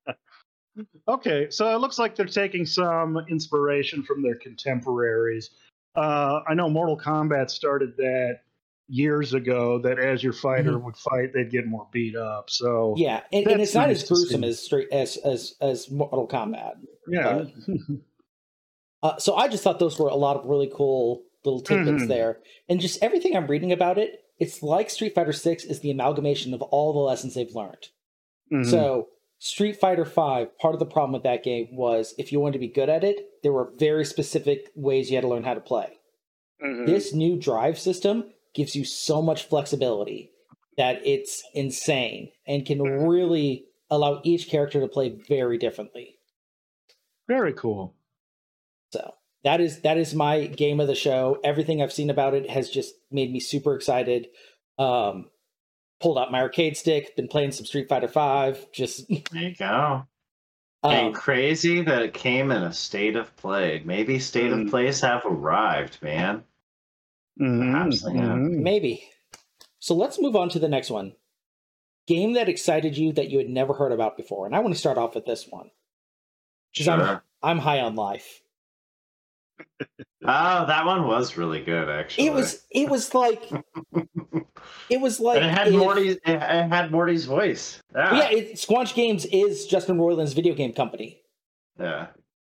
Okay, so it looks like they're taking some inspiration from their contemporaries. Uh, I know Mortal Kombat started that years ago. That as your fighter would fight, they'd get more beat up. So Mm-hmm. Yeah, and, and it's not as gruesome as straight as as as Mortal Kombat. yeah, [laughs] Uh, so I just thought those were a lot of really cool little tidbits Mhm. there, and just everything I'm reading about it. It's like Street Fighter Six is the amalgamation of all the lessons they've learned. Mhm. So Street Fighter Five, part of the problem with that game was if you wanted to be good at it, there were very specific ways you had to learn how to play. Mhm. This new drive system gives you so much flexibility that it's insane and can really allow each character to play very differently. very cool. So that is that is my game of the show. Everything I've seen about it has just made me super excited. Um, pulled out my arcade stick, been playing some Street Fighter Five. Just [laughs] There you go. um, and crazy that it came in a state of play. Maybe state Mm. of plays have arrived, man. Mhm, Perhaps they have. mhm. maybe. So let's move on to the next one. Game that excited you that you had never heard about before, and I want to start off with this one. 'Cause I'm, I'm high on life. Oh, that one was really good, actually. It was it was like [laughs] it was like and it had if- Morty. It had Morty's voice. Yeah. Yeah, it, Squanch Games is Justin Roiland's video game company. yeah.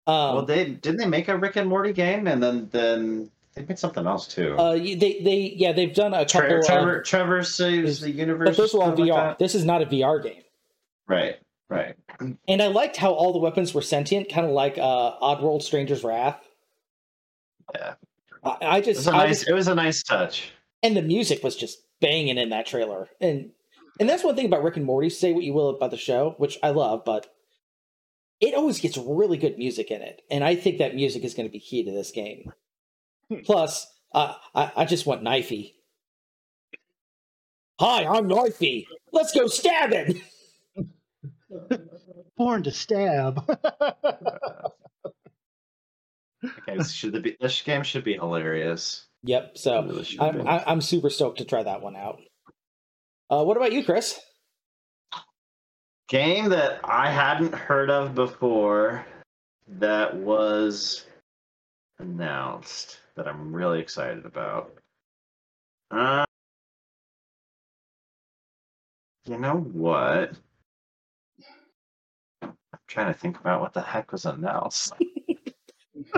Um, well, they didn't they make a Rick and Morty game, and then then they made something else too. uh, they they yeah they've done a couple. Tre- of- Trover Trover saves the universe. but those were all VR. like this is not a VR game. Right. Right. And I liked how all the weapons were sentient, kind of like uh, Oddworld: Stranger's Wrath. Yeah. I, I It just, was a I nice. just- It was a nice touch. and the music was just banging in that trailer. And and that's one thing about Rick and Morty. Say what you will about the show, which I love, but it always gets really good music in it, and I think that music is going to be key to this game. Plus, uh, I I just want knifey. Hi, I'm Knifey. Let's go stabbing. [laughs] Born to stab. [laughs] Okay, this should be this game should be hilarious. Yep. So really I'm. I- I'm super stoked to try that one out. Uh, what about you, Chris? game that I hadn't heard of before that was announced that I'm really excited about. Uh, you know what? I'm trying to think about what the heck was announced. [laughs]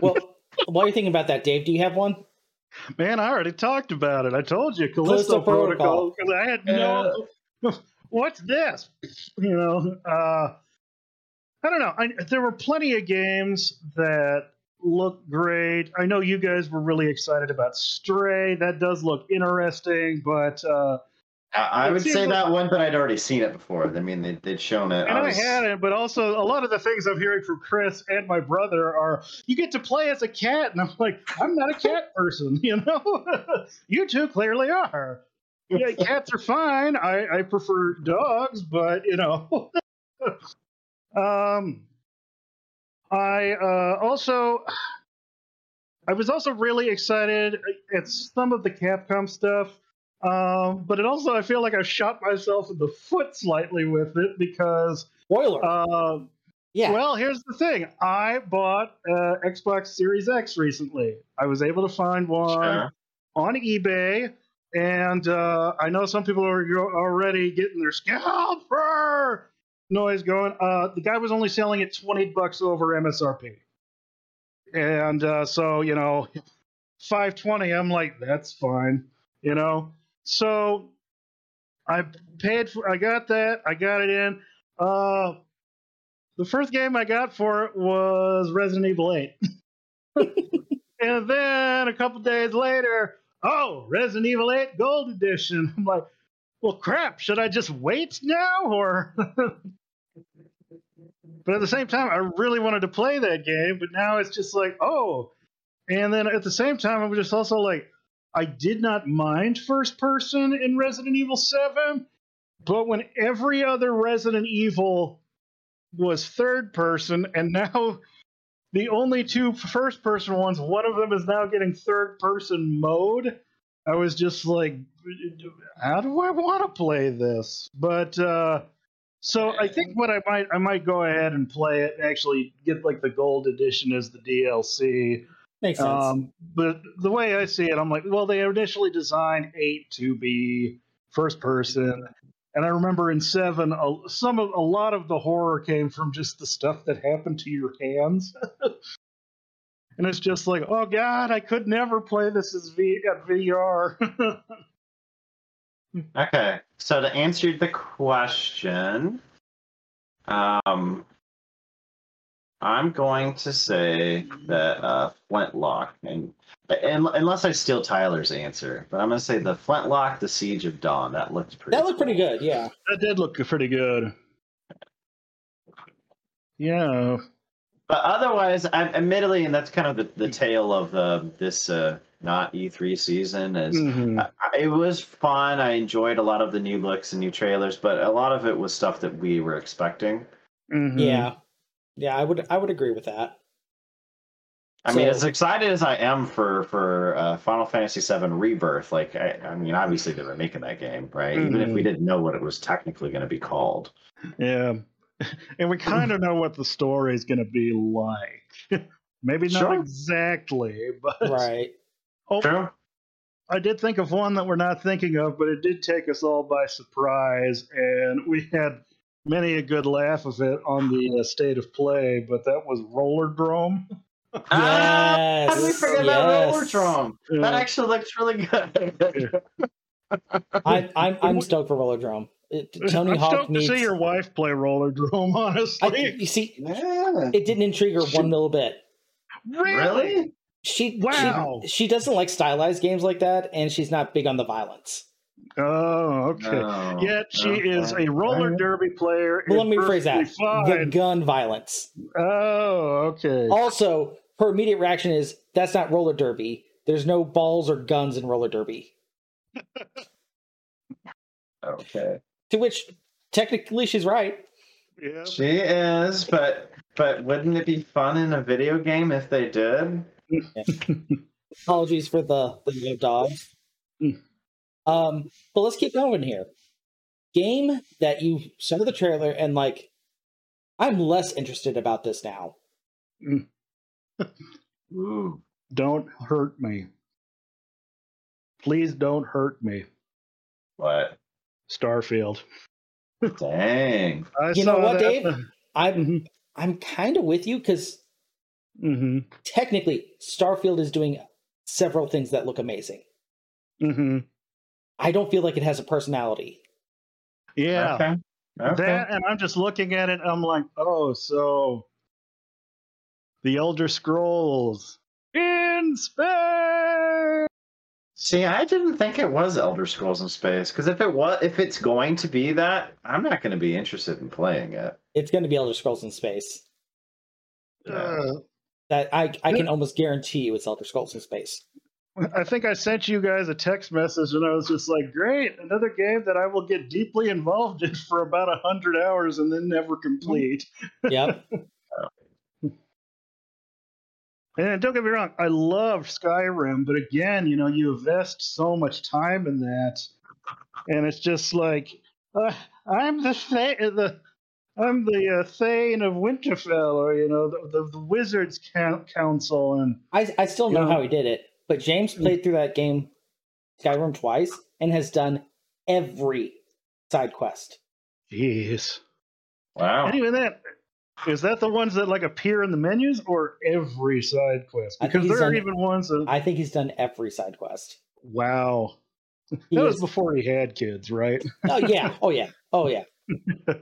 Well, while you're thinking about that, Dave, do you have one? Man, I already talked about it. I told you, Callisto Callisto, Protocol. Because I had no. [laughs] What's this? You know, uh, I don't know. I, there were plenty of games that look great. I know you guys were really excited about Stray. That does look interesting, but uh, I, I would say like- that one, but I'd already seen it before. I mean, they, they'd shown it. and I was- hadn't. But also, a lot of the things I'm hearing from Chris and my brother are, "You get to play as a cat," and I'm like, "I'm not a cat [laughs] person," [laughs] you know. [laughs] you two clearly are. Yeah, cats are fine. I, I prefer dogs, but you know. um, I uh, also, I was also really excited at some of the Capcom stuff. Um, but it also, I feel like I shot myself in the foot slightly with it because, Spoiler. uh, yeah. well, here's the thing. I bought uh, Xbox Series X recently. I was able to find one Sure. on eBay, and uh, I know some people are already getting their scalper noise going. Uh, the guy was only selling it 20 bucks over MSRP. And uh, so, you know, 520, I'm like, that's fine, you know? So I paid for, I got that, I got it in. Uh, the first game I got for it was Resident Evil 8. [laughs] and then a couple days later, oh, Resident Evil 8 Gold Edition. [laughs] I'm like, well, crap, should I just wait now? Or. [laughs] but at the same time, I really wanted to play that game, but now it's just like, oh. And then at the same time, I was just also like, I did not mind first person in Resident Evil 7, but when every other Resident Evil was third person, and now the only two first person ones, one of them is now getting third person mode. I was just like, how do I want to play this? But uh, so I think what I might I might go ahead and play it. and Actually, get like the gold edition as the DLC. Makes sense. Um, but the way I see it, I'm like, well, they initially designed eight to be first person, and I remember in seven, a, some of a lot of the horror came from just the stuff that happened to your hands. [laughs] And it's just like, oh god, I could never play this as v- at VR. [laughs] Okay, so to answer the question, um, I'm going to say that uh, Flintlock, and, and unless I steal Tyler's answer, but I'm going to say the Flintlock, the Siege of Dawn. That looked pretty. that looked pretty good. Yeah. that did look pretty good. Yeah. But otherwise, I, admittedly, and that's kind of the, the tale of uh, this uh, not E3 season. Is Mhm. I- I- it was fun. I enjoyed a lot of the new looks and new trailers, but a lot of it was stuff that we were expecting. Mhm. Yeah. Yeah, I would I would agree with that. I mean, as excited as I am for for uh, Final Fantasy VII Rebirth, like I, I mean, obviously they were making that game, right? Even if we Mhm. didn't know what it was technically going to be called. Yeah. [laughs] And we kind of know what the story is going to be like. [laughs] Maybe not Sure. exactly, [laughs] but Right. Oh, True. I did think of one that we're not thinking of, but it did take us all by surprise, and we had many a good laugh of it on the uh, state of play. But that was Rollerdrome. Ah, how did we forget yes. about Rollerdrome? That Yeah. actually looks really good. [laughs] I I'm I'm stoked for Rollerdrome. [laughs] Tony I'm Hawk stoked meets to see your wife play Rollerdrome. [laughs] I, Honestly, you see, yeah. it didn't intrigue her one little bit. Really? She Wow. she, she doesn't like stylized games like that, and she's not big on the violence. Oh, okay. No. Yet she Okay. is a roller derby player. Well, let me rephrase that: perfectly the gun violence. Oh, okay. Also, her immediate reaction is, "That's not roller derby. There's no balls or guns in roller derby." [laughs] Okay. To which, technically, she's right. Yeah. She is, but but wouldn't it be fun in a video game if they did? [laughs] Apologies for the the little dogs. [laughs] Um, but let's keep going here. Game that you started the trailer and like, I'm less interested about this now. [laughs] Don't hurt me. Please don't hurt me. What? Starfield. [laughs] Dang. I You know what, that. Dave? [laughs] I'm Mhm. I'm kind of with you because Mhm. technically, Starfield is doing several things that look amazing. Mhm. I don't feel like it has a personality. Yeah. Okay. Okay. That and I'm just looking at it. I'm like, oh, so The Elder Scrolls in space. See, I didn't think it was Elder Scrolls in Space because if it was, if it's going to be that, I'm not going to be interested in playing it. It's going to be Elder Scrolls in space. Uh, That I I can almost guarantee you it's Elder Scrolls in space. I think I sent you guys a text message, and I was just like, "Great, another game that I will get deeply involved in for about a hundred hours and then never complete." Yep. [laughs] And don't get me wrong, I love Skyrim, but again, you know, you invest so much time in that, and it's just like, uh, I'm the Tha- the I'm the uh, Thane of Winterfell, or you know, the, the, the Wizards Coun- Council, and I I still know Yeah. how he did it, but James mm. played through that game Skyrim twice and has done every side quest. jeez. Wow. And even that, is that the ones that like appear in the menus, or every side quest? Because he's there are done- even ones that, I think he's done every side quest. wow, [laughs] He that was before he had kids, right? oh yeah, oh yeah, oh yeah. [laughs]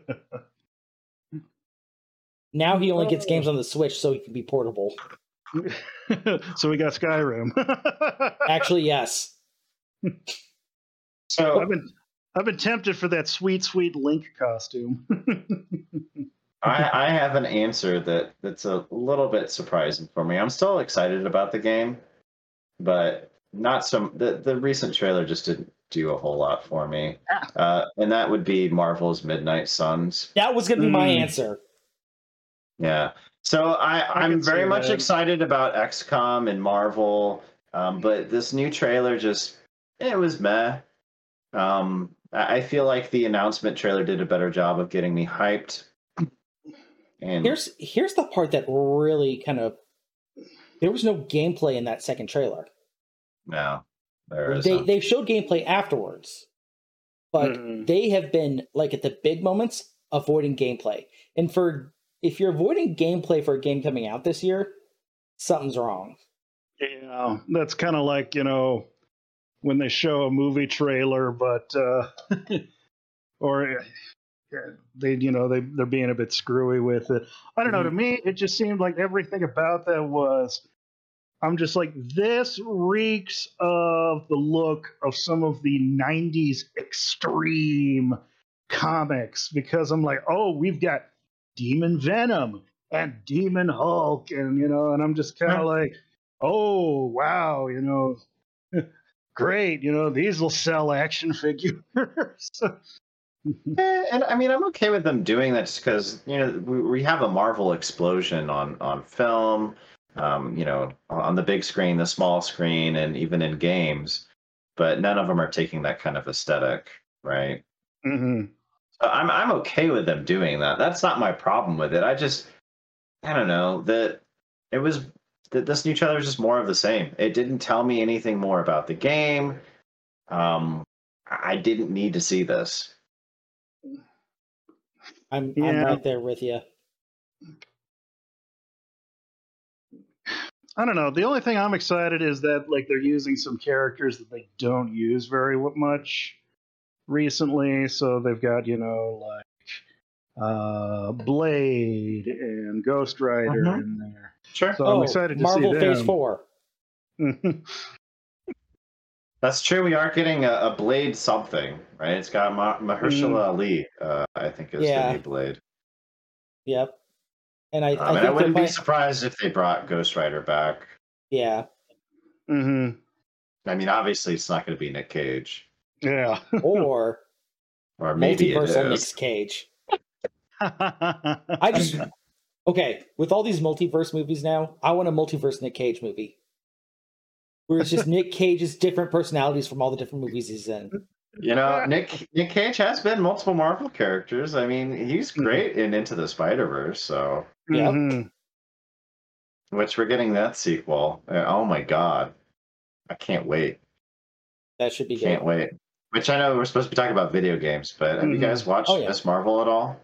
Now he only gets oh. games on the Switch so he can be portable. [laughs] so we got Skyrim. [laughs] Actually, yes. So I've been I've been tempted for that sweet, sweet Link costume. [laughs] I, I have an answer that that's a little bit surprising for me. I'm still excited about the game, but not some. The the recent trailer just didn't do a whole lot for me, uh, and that would be Marvel's Midnight Suns. That was gonna be my Mm. answer. Yeah. So I, I I'm very much that. excited about XCOM and Marvel, um, but this new trailer just it was meh. Um, I I feel like the announcement trailer did a better job of getting me hyped. And Here's here's the part that really kind of there was no gameplay in that second trailer. no, there is. They they showed gameplay afterwards, but Mhm. they have been like at the big moments avoiding gameplay. And for if you're avoiding gameplay for a game coming out this year, something's wrong. yeah, that's kind of like you know when they show a movie trailer, but uh, [laughs] or they you know they they're being a bit screwy with it. I don't know. To me, it just seemed like everything about that was. I'm just like this reeks of the look of some of the '90s extreme comics because I'm like, oh, we've got Demon Venom and Demon Hulk, and you know, and I'm just kind of like, oh wow, you know, [laughs] great, you know, these will sell action [laughs] figures. [laughs] Eh, and I mean, I'm okay with them doing this because you know we, we have a Marvel explosion on on film, um, you know, on the big screen, the small screen, and even in games. But none of them are taking that kind of aesthetic, right? hmm So I'm I'm okay with them doing that. That's not my problem with it. I just I don't know that it was that this new trailer is just more of the same. It didn't tell me anything more about the game. Um, I didn't need to see this. I'm I'm right there with you. I don't know. The only thing I'm excited is that like they're using some characters that they don't use very much recently. So they've got you know like uh Blade and Ghost Rider Mhm. in there. Sure. So oh, I'm excited to Marvel see Phase. Four. [laughs] That's true. We are getting a, a Blade something, right? It's got Ma- Mahershala Ali, uh, I think is Yeah. the new Blade. Yep. And I, I, I mean, think I wouldn't be plan- surprised if they brought Ghost Rider back. yeah. hmm I mean, obviously, it's not going to be Nick Cage, Yeah. Or [laughs] or maybe it multiversal Nick. Cage. [laughs] I just okay with all these multiverse movies now. I want a multiverse Nick Cage movie, where it's just [laughs] Nick Cage's different personalities from all the different movies he's in. You know, Nick Nick Cage has been multiple Marvel characters. I mean, he's Mm-hmm. great in Into the Spider Verse, so Yep. Mhm. which we're getting that sequel. Uh, Oh my god, I can't wait! That should be Can't good. wait. Which I know we're supposed to be talking about video games, but have you Mhm. guys watched Oh, yeah. Miss Marvel at all?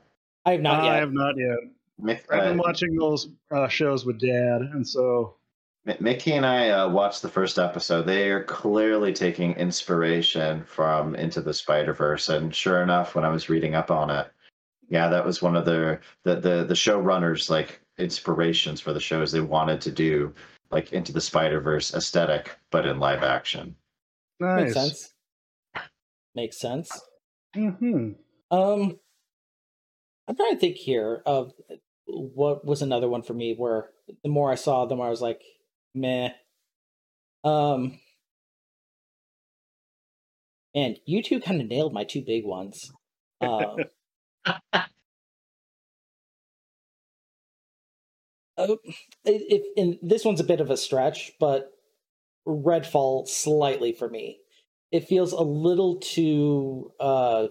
I have not I yet. have not yet. Mick, I've been uh, watching those uh, shows with Dad, and so Mickey and I uh, watched the first episode. They are clearly taking inspiration from Into the Spider Verse, and sure enough, when I was reading up on it, yeah, that was one of the the the, the showrunners like inspirations for the shows they wanted to do, like into the Spider Verse aesthetic, but in live action. Makes Nice. sense. Makes sense. hmm Um, I'm trying to think here of what was another one for me where the more I saw, the more I was like, meh. Um, and you two kind of nailed my two big ones. Um, [laughs] uh, if, and this one's a bit of a stretch, but Redfall slightly for me. It feels a little too uh,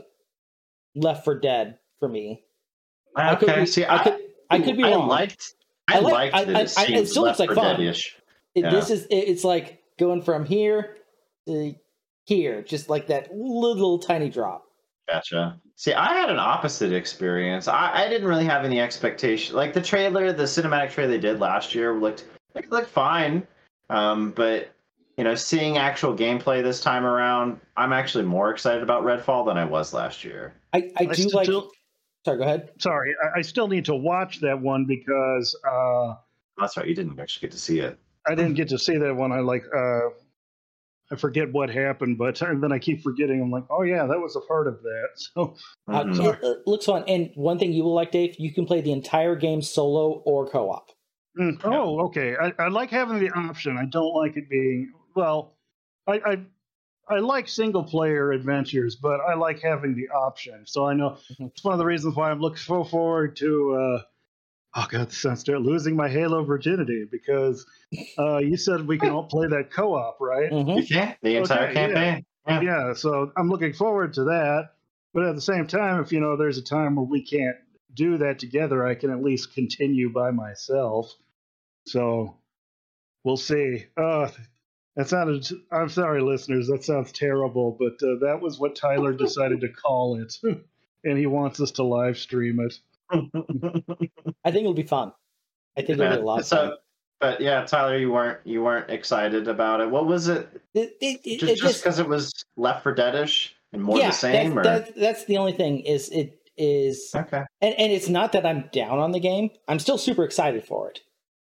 Left for Dead for me. I could Okay, be- see, I I, could I could be I wrong. liked. I, I like- liked I- that it I- it still looks like fun. Dead-ish. It, This is it- it's like going from here to here, just like that little tiny drop. Gotcha. See, I had an opposite experience. I, I didn't really have any expectation. Like the trailer, the cinematic trailer they did last year looked it looked fine. Um, but you know, seeing actual gameplay this time around, I'm actually more excited about Redfall than I was last year. I, I I do like. still- Sorry, go ahead. Sorry, I, I still need to watch that one because uh, That's right, you didn't actually get to see it. I didn't get to see that one. I like uh, I forget what happened, but and [laughs] then I keep forgetting. I'm like, oh yeah, that was a part of that. [laughs] So Uh, it, it looks fun, and one thing you will like, Dave, you can play the entire game solo or co-op. Mm, oh, okay. I, I like having the option. I don't like it being well. I, I I like single player adventures, but I like having the option. So I know Mhm. it's one of the reasons why I'm looking so forward to. Uh, oh god, this sounds terrible. Losing my Halo virginity because uh, you said we can all play that co-op, right? Mhm. You can the entire Okay, yeah. campaign. Yeah. Yeah, so I'm looking forward to that. But at the same time, if you know there's a time where we can't do that together, I can at least continue by myself. So we'll see. Uh, that sounded. I'm sorry, listeners. That sounds terrible, but uh, that was what Tyler decided to call it, [laughs] and he wants us to live stream it. I think it'll be fun. I think it'll be a lot of so, fun. but yeah, Tyler, you weren't you weren't excited about it. What was it? It, it, it, Just because it was Left for Deadish and more the same, That's, or that's, that's the only thing. Is it is okay? and and it's not that I'm down on the game. I'm still super excited for it.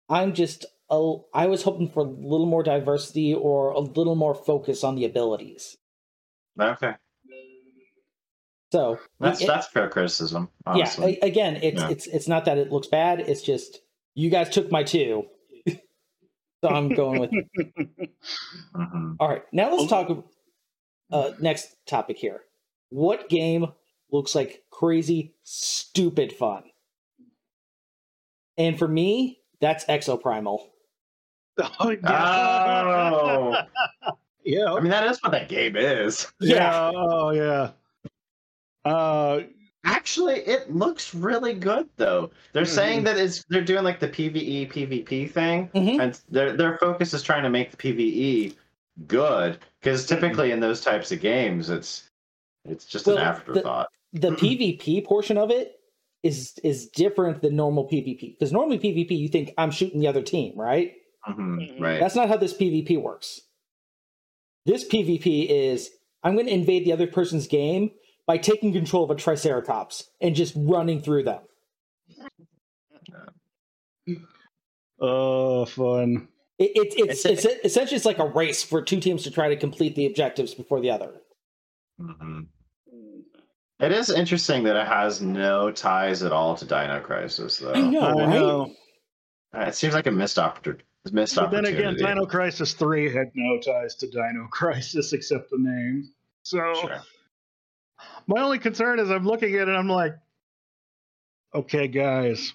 I'm just a, I was hoping for a little more diversity or a little more focus on the abilities. Okay, So that's it- that's fair criticism. yeah. Honestly. a- Again, it's Yeah. it's it's not that it looks bad. It's just you guys took my two, [laughs] so I'm going with. [laughs] Mhm. All right, now let's talk. Uh, next topic here. What game looks like crazy, stupid fun? And for me, that's Exoprimal. [laughs] Oh, yeah. Oh, yeah. I mean that is what that game is. yeah. Oh, yeah. Uh, Actually, it looks really good though. They're saying Mhm. that it's they're doing like the PVE PvP thing, Mhm. and their their focus is trying to make the PVE good because typically in those types of games, it's it's just Well, an the- afterthought. The PvP portion of it is is different than normal PvP because normally PvP you think I'm shooting the other team, right? Mhm, Right. That's not how this PvP works. This PvP is I'm going to invade the other person's game by taking control of a Triceratops and just running through them. oh, fun. It, it, it's, It's it's, essentially it's like a race for two teams to try to complete the objectives before the other. Mhm. It is interesting that it has no ties at all to Dino Crisis, though. I know, I right? know. Uh, It seems like a missed opportunity. Missed But then again, Dino Crisis 3 had no ties to Dino [laughs] Crisis except the name. So Sure. my only concern is I'm looking at it, I'm like, okay, guys,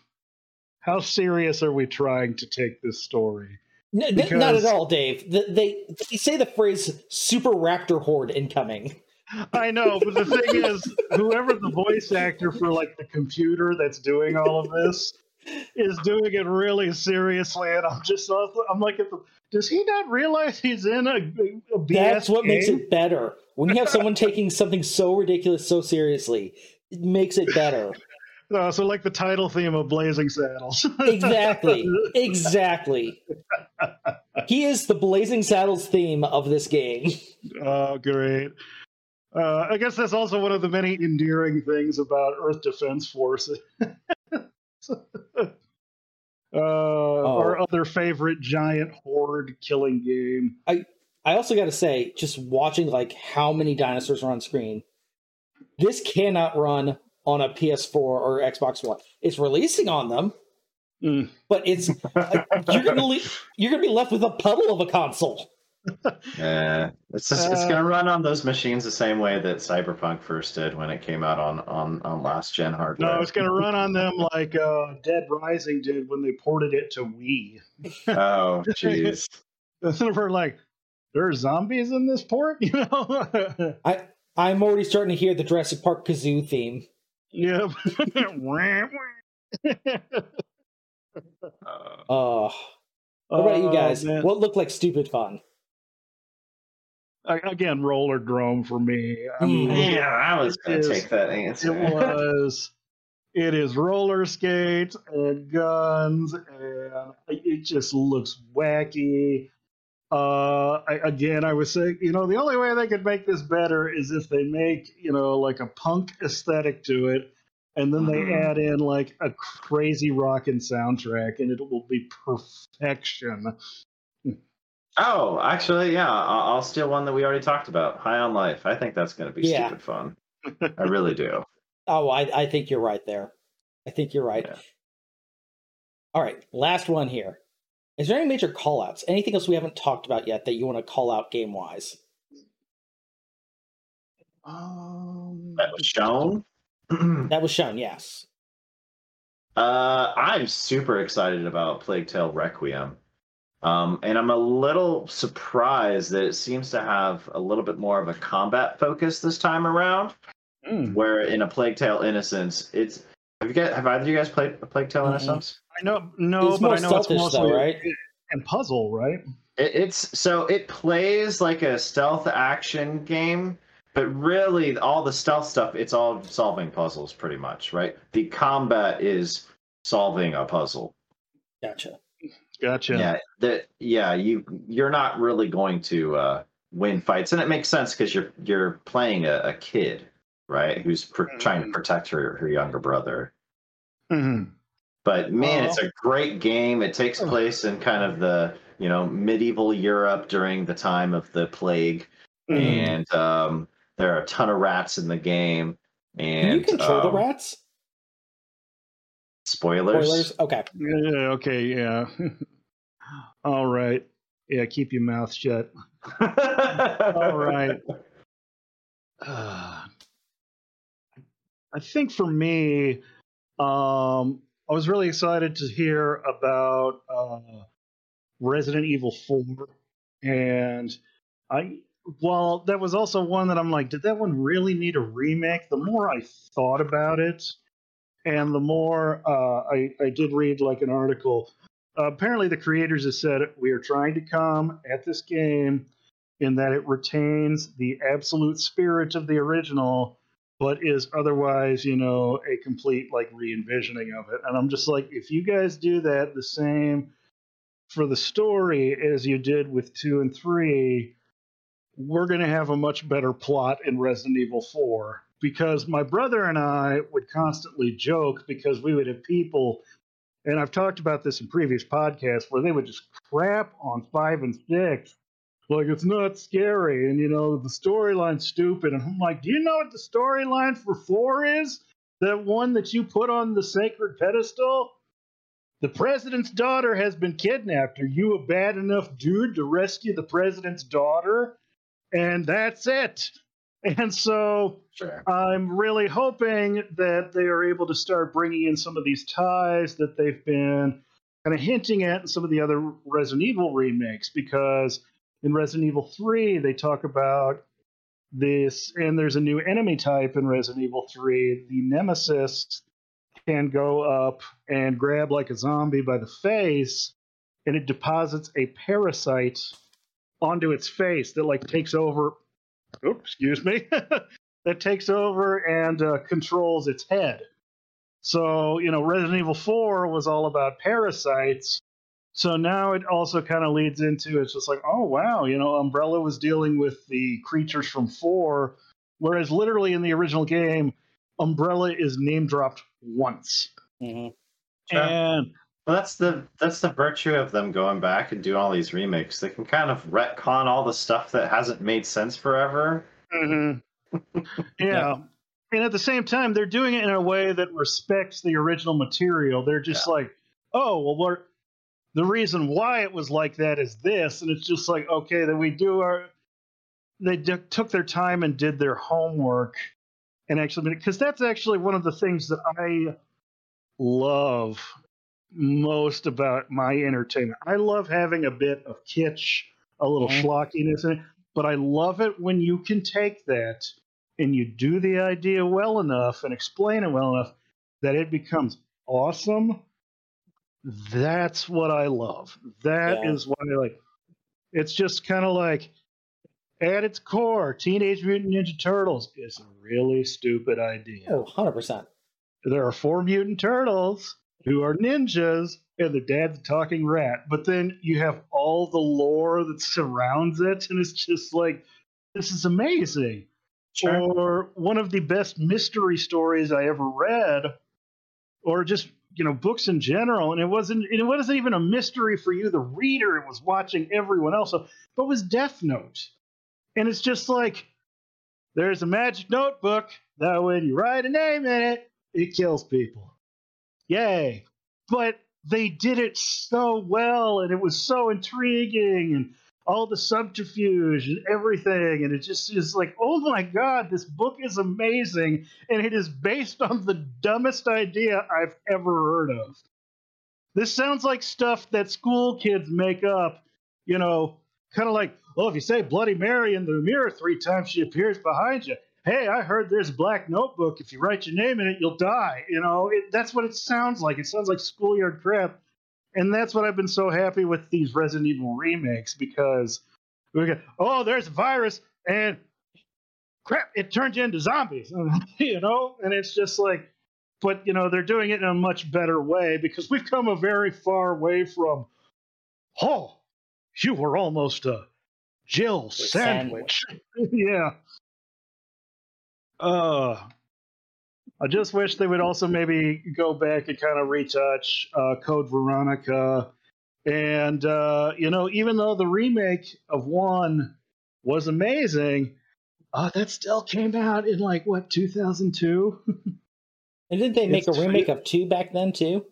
how serious are we trying to take this story? N- n- not at all, Dave. The, they they say the phrase "super raptor horde incoming." I know, but the thing [laughs] is, whoever the voice actor for like the computer that's doing all of this is doing it really seriously, and I'm just I'm like, does he not realize he's in a, a BS That's what makes it better. When you have someone taking something so ridiculous so seriously, it makes it better. [laughs] Uh, so like the title theme of Blazing Saddles. [laughs] Exactly. Exactly. He is the Blazing Saddles theme of this game. oh, great. Uh, I guess that's also one of the many endearing things about Earth Defense Force. [laughs] [laughs] uh, our other favorite giant horde killing game. I I also got to say, just watching like how many dinosaurs are on screen, this cannot run on a PS4 or Xbox One. It's releasing on them, Mm. but it's like, you're gonna [laughs] le- you're gonna be left with a puddle of a console. Yeah, it's just, it's Uh, gonna run on those machines the same way that Cyberpunk first did when it came out on on on last gen hardware. No, it's going to run on them like uh, Dead Rising did when they ported it to Wii. Oh, jeez. [laughs] And we're like, there are zombies in this port, [laughs] you know? I I'm already starting to hear the Jurassic Park kazoo theme. yep. [laughs] Uh, what about you guys? Oh, man. what looked like stupid fun? A- Again, Rollerdrome for me. I mean, Mm. Yeah, I was gonna is- take that answer. It was. It is roller skates and guns, and it just looks wacky. Uh, I, again, I was saying, you know, the only way they could make this better is if they make, you know, like a punk aesthetic to it, and then they Mhm. add in like a crazy rockin' soundtrack, and it will be perfection. Oh, actually, yeah, I'll, I'll steal one that we already talked about. High on Life. I think that's gonna be Yeah. stupid fun. [laughs] I really do. Oh, I I think you're right there. I think you're right. Yeah. All right, last one here. Is there any major call outs? Anything else we haven't talked about yet that you want to call out game wise? Um, That was shown. [clears throat] That was shown, yes. Uh, I'm super excited about Plague Tale Requiem. Um, and I'm a little surprised that it seems to have a little bit more of a combat focus this time around. Mm. Where in a Plague Tale Innocence, it's have you guys have either of you guys played a Plague Tale Mhm. Innocence? I know, no, It's but I know it's stealthish, mostly though, right? and puzzle, right? It, it's so it plays like a stealth action game, but really all the stealth stuff it's all solving puzzles pretty much, right? The combat is solving a puzzle. Gotcha. Gotcha. Yeah, that yeah, you you're not really going to uh, win fights, and it makes sense because you're you're playing a, a kid, right, who's pr- trying to protect her her younger brother. Mhm. But man, Well- it's a great game. It takes place in kind of the you know medieval Europe during the time of the plague, Mhm. and um, there are a ton of rats in the game. And Can you control the um, rats? Spoilers. Spoilers? Okay. Yeah, okay, yeah. [laughs] All right. Yeah, keep your mouth shut. [laughs] All right. Uh, [sighs] I think for me, um, I was really excited to hear about uh, Resident Evil 4. And I, well, that was also one that I'm like, did that one really need a remake? The more I thought about it, and the more uh, I, I did read like an article, uh, apparently the creators have said we are trying to come at this game in that it retains the absolute spirit of the original, but is otherwise, you know, a complete like re-envisioning of it. And I'm just like, if you guys do that the same for the story as you did with two and three, we're going to have a much better plot in Resident Evil 4. Because my brother and I would constantly joke because we would have people, and I've talked about this in previous podcasts, where they would just crap on five and six like it's not scary and you know the storyline's stupid and i'm like do you know what the storyline for four is? That one that you put on the sacred pedestal? The president's daughter has been kidnapped. Are you a bad enough dude to rescue the president's daughter? And that's it and so Sure. I'm really hoping that they are able to start bringing in some of these ties that they've been kind of hinting at in some of the other Resident Evil remakes because in Resident Evil 3 they talk about this and there's a new enemy type in Resident Evil 3 the nemesis can go up and grab like a zombie by the face and it deposits a parasite onto its face that like takes over oops, excuse me [laughs] that takes over and uh, controls its head. So, you know, Resident Evil 4 was all about parasites. So now it also kind of leads into it's just like, oh, wow, you know, Umbrella was dealing with the creatures from 4, whereas literally in the original game, Umbrella is name dropped once. hmm And Well, that's the that's the virtue of them going back and doing all these remakes. They can kind of retcon all the stuff that hasn't made sense forever. Mm-hmm. [laughs] yeah. And at the same time, they're doing it in a way that respects the original material. They're just Yeah. like, oh, well, we're, the reason why it was like that is this. And it's just like, okay, then we do our, they d- took their time and did their homework. And actually, because that's actually one of the things that I love most about my entertainment. I love having a bit of kitsch, a little Mhm. schlockiness in it, but I love it when you can take that and you do the idea well enough and explain it well enough that it becomes awesome. That's what I love. That is Yeah. what I like. It's just kind of like, at its core, Teenage Mutant Ninja Turtles is a really stupid idea Oh, 100%. there are four mutant turtles who are ninjas and the dad's a talking rat. But then you have all the lore that surrounds it and it's just like this is amazing. Or one of the best mystery stories i ever read or just you know books in general. And it wasn't and it wasn't even a mystery for you the reader. It was watching everyone else. But was death note. And it's just like there's a magic notebook. That when you write a name in it it kills people. Yay. But they did it so well and it was so intriguing and all the subterfuge and everything. And it just is like, oh my God, this book is amazing. And it is based on the dumbest idea I've ever heard of. This sounds like stuff that school kids make up, you know, kind of like, oh, if you say Bloody Mary in the mirror three times, she appears behind you hey, I heard there's a black notebook. If you write your name in it, you'll die. You know, it, that's what it sounds like. It sounds like schoolyard crap. And that's what I've been so happy with these Resident Evil remakes because we get, oh, there's a virus and crap, it turned you into zombies, [laughs] you know? And it's just like, but, you know, they're doing it in a much better way because we've come a very far way from, oh, you were almost a Jill sandwich. [laughs] yeah. Uh, I just wish they would also maybe go back and kind of retouch uh, Code Veronica. And, uh, you know, even though the remake of one was amazing, uh, that still came out in like, what, 2002? And didn't they make It's a remake of 2 back then, too?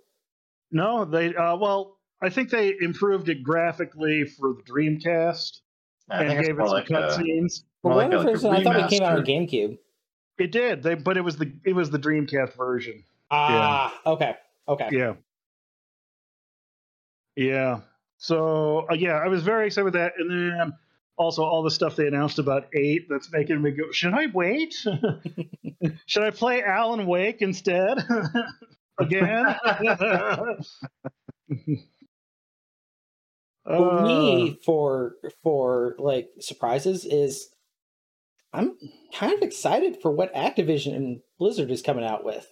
no, they, uh, well, I think they improved it graphically for the Dreamcast I and gave it some like cutscenes. For More like whatever like reason, I thought it came out on. GameCube. It did, they, but it was the it was the Dreamcast version. Ah, okay. Okay. Yeah. Yeah. So uh, yeah, I was very excited with that, and then also all the stuff they announced about eight that's making me go, should I wait? [laughs] should I play Alan Wake instead? [laughs] Again? [laughs] For Uh, me, for for like surprises, is I'm kind of excited for what Activision and Blizzard is coming out with.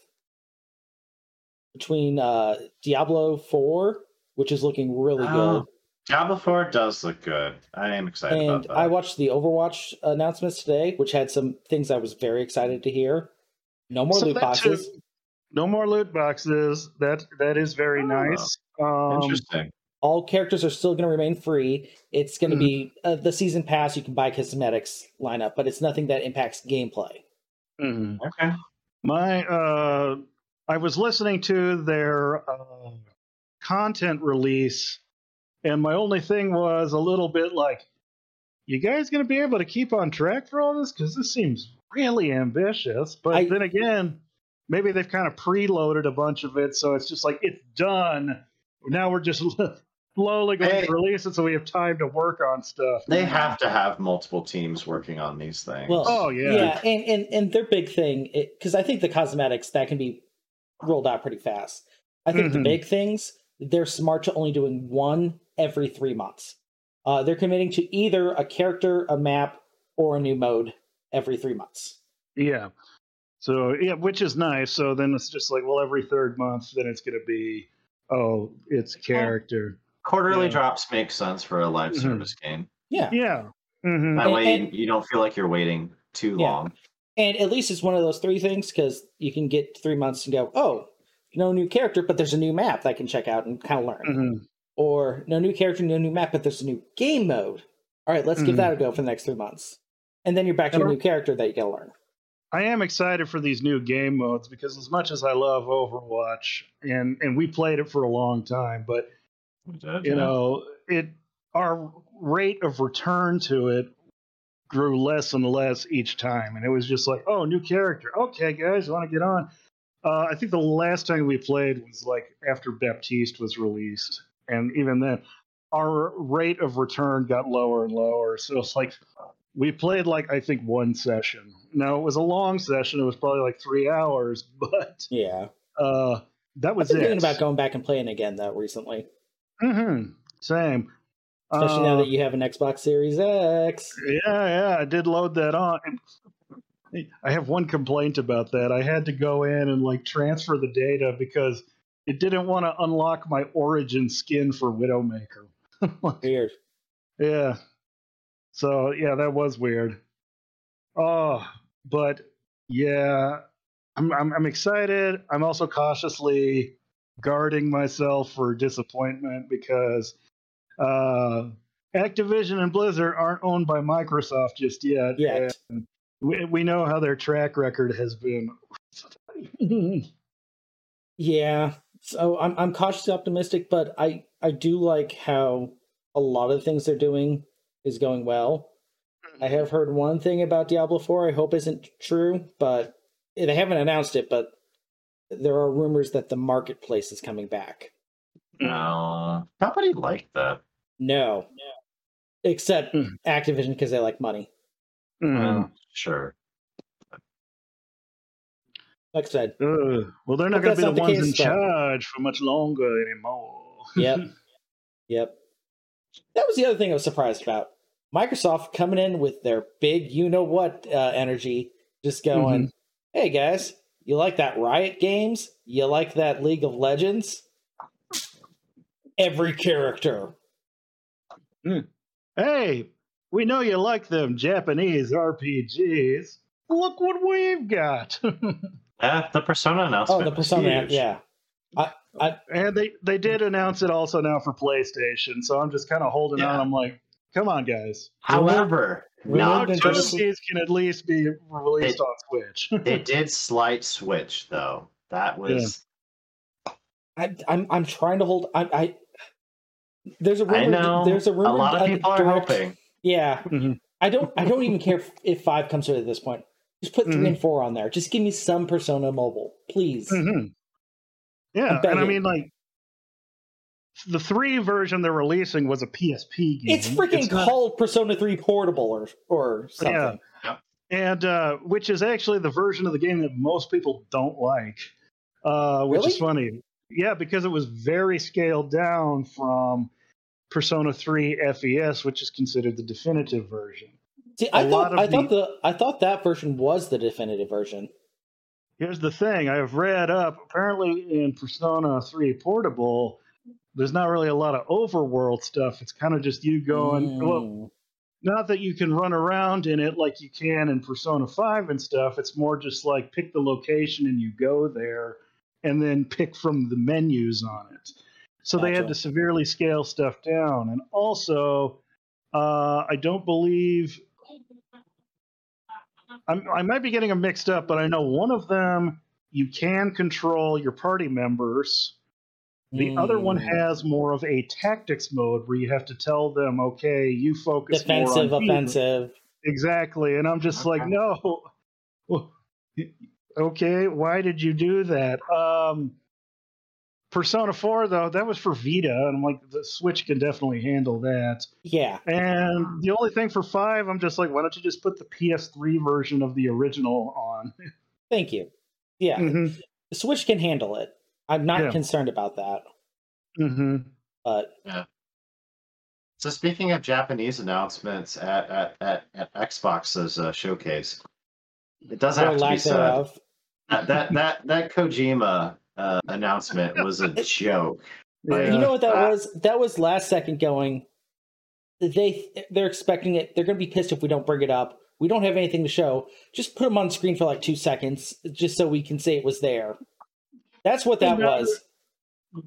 Between uh Diablo 4, which is looking really Oh, good, Diablo 4 does look good. I am excited and about that. I watched the Overwatch announcements today, which had some things I was very excited to hear. No more So loot boxes. too- no more loot boxes. That that is very Oh, nice. Um, Interesting. All characters are still going to remain free. It's going to Mhm. be uh, the season pass. You can buy cosmetics lineup, but it's nothing that impacts gameplay. mhm. Okay. My uh I was listening to their uh, content release and my only thing was a little bit like you guys going to be able to keep on track for all this cuz this seems really ambitious but I- then again maybe they've kind of preloaded a bunch of it so it's just like it's done now we're just [laughs] slowly going Hey. to release it so we have time to work on stuff They have to have multiple teams working on these things. Well, Oh, yeah. yeah, and and and their big thing because I think the cosmetics that can be rolled out pretty fast. I think the Mhm. big things they're smart to only doing one every three months. Uh, they're committing to either a character, a map, or a new mode every three months. Yeah. So yeah, which is nice. So then it's just like, well, every third month, then it's going to be, oh, it's character. Quarterly Yeah. drops make sense for a live Mhm. service game. Yeah, Yeah. hmm That And- way and- you don't feel like you're waiting too Yeah. long. and at least it's one of those three things because you can get three months and go, oh, no new character, but there's a new map that I can check out and kind of learn. Mhm. Or no new character, no new map, but there's a new game mode. All right, let's give that a go for the next three months. And then you're back to a new character that you gotta learn. I am excited for these new game modes because as much as I love Overwatch and and we played it for a long time, but you know, it our rate of return to it grew less and less each time, and it was just like, oh, new character. Okay, guys, want to get on? Uh, I think the last time we played was like after Baptiste was released, and even then, our rate of return got lower and lower. So it's like we played like I think one session. Now it was a long session; it was probably like three hours, [laughs] but Yeah. uh, that I've was been it. thinking about going back and playing again though recently. Hmm Same. Especially now Uh, that you have an Xbox Series X. Yeah, yeah, I did load that on. I have one complaint about that. I had to go in and like transfer the data because it didn't want to unlock my origin skin for Widowmaker. [laughs] Weird. Yeah. So yeah, that was weird. Oh, but yeah, I'm I'm, I'm excited. I'm also cautiously guarding myself for disappointment because uh, Activision and Blizzard aren't owned by Microsoft just yet. Yet. and we, we know how their track record has been. [laughs] Yeah. So I'm I'm cautiously optimistic, but I I do like how a lot of the things they're doing is going well. I have heard one thing about Diablo 4 I hope isn't true, but they haven't announced it, but there are rumors that the marketplace is coming back. No, nobody liked that. No. Except Hmm. Activision because they like money. Mm. Well, sure. Like I said, Ugh. well, they're not going to be the the ones case, in but- charge for much longer anymore. [laughs] Yep. Yep. That was the other thing I was surprised about. Microsoft coming in with their big you know what uh, energy, just going, hey guys, you like that Riot games? You like that League of Legends? Every character. Hmm. hey, we know you like them Japanese RPGs. Look what we've got. [laughs] Yeah, the Persona Oh, announcement. the Persona, huge. yeah. I, I, and they, they did announce it also now for PlayStation, so I'm just kind of holding on. I'm like, come on, guys. However, Remote Now not two of just, these can at least be released It- on Switch. [laughs] they did slight switch though. That was I I'm I'm trying to hold I I there's a rumor I know there's a rumor a lot of people are direct- hoping. Yeah. Mhm. I don't I don't even care if, if five comes through at this point. Just put 3 Mhm. and four on there. Just give me some Persona Mobile, please. Mhm. Yeah, and I mean, like, the three version they're releasing was a PSP game. It's freaking not- called Persona 3 Portable or or something. Yeah. and uh, which is actually the version of the game that most people don't like, uh, which is funny. Yeah, because it was very scaled down from Persona 3 FES, which is considered the definitive version. See, I A thought lot of I thought the- the I thought that version was the definitive version. Here's the thing I've read up. Apparently, in Persona 3 Portable, there's not really a lot of overworld stuff. It's kind of just you going, well, Mm. not that you can run around in it like you can in Persona 5 and stuff. It's more just like pick the location and you go there and then pick from the menus on it. So they had to severely scale stuff down. And also, uh, I don't believe. I'm, I might be getting them mixed up, but I know one of them you can control your party members. The other one Mm. has more of a tactics mode where you have to tell them, okay, you focus defensive, more on healing." offensive. Exactly. And I'm just like, no. [laughs] Okay, why did you do that? Um, Persona 4, though, that was for Vita. And I'm like, the Switch can definitely handle that. Yeah. And the only thing for 5, I'm just like, why don't you just put the PS3 version of the original on? [laughs] Thank you. Yeah. Mhm, The Switch can handle it. I'm not Yeah. concerned about that. mhm. But So speaking of Japanese announcements at at, at, at Xbox's uh, showcase, it does have to be said that that that, that Kojima uh, announcement was a [laughs] joke. Yeah. You know what that Uh, was? That was last second going. They they're expecting it. They're going to be pissed if we don't bring it up. We don't have anything to show. Just put them on screen for like two seconds, just so we can say it was there. That's what that And now was.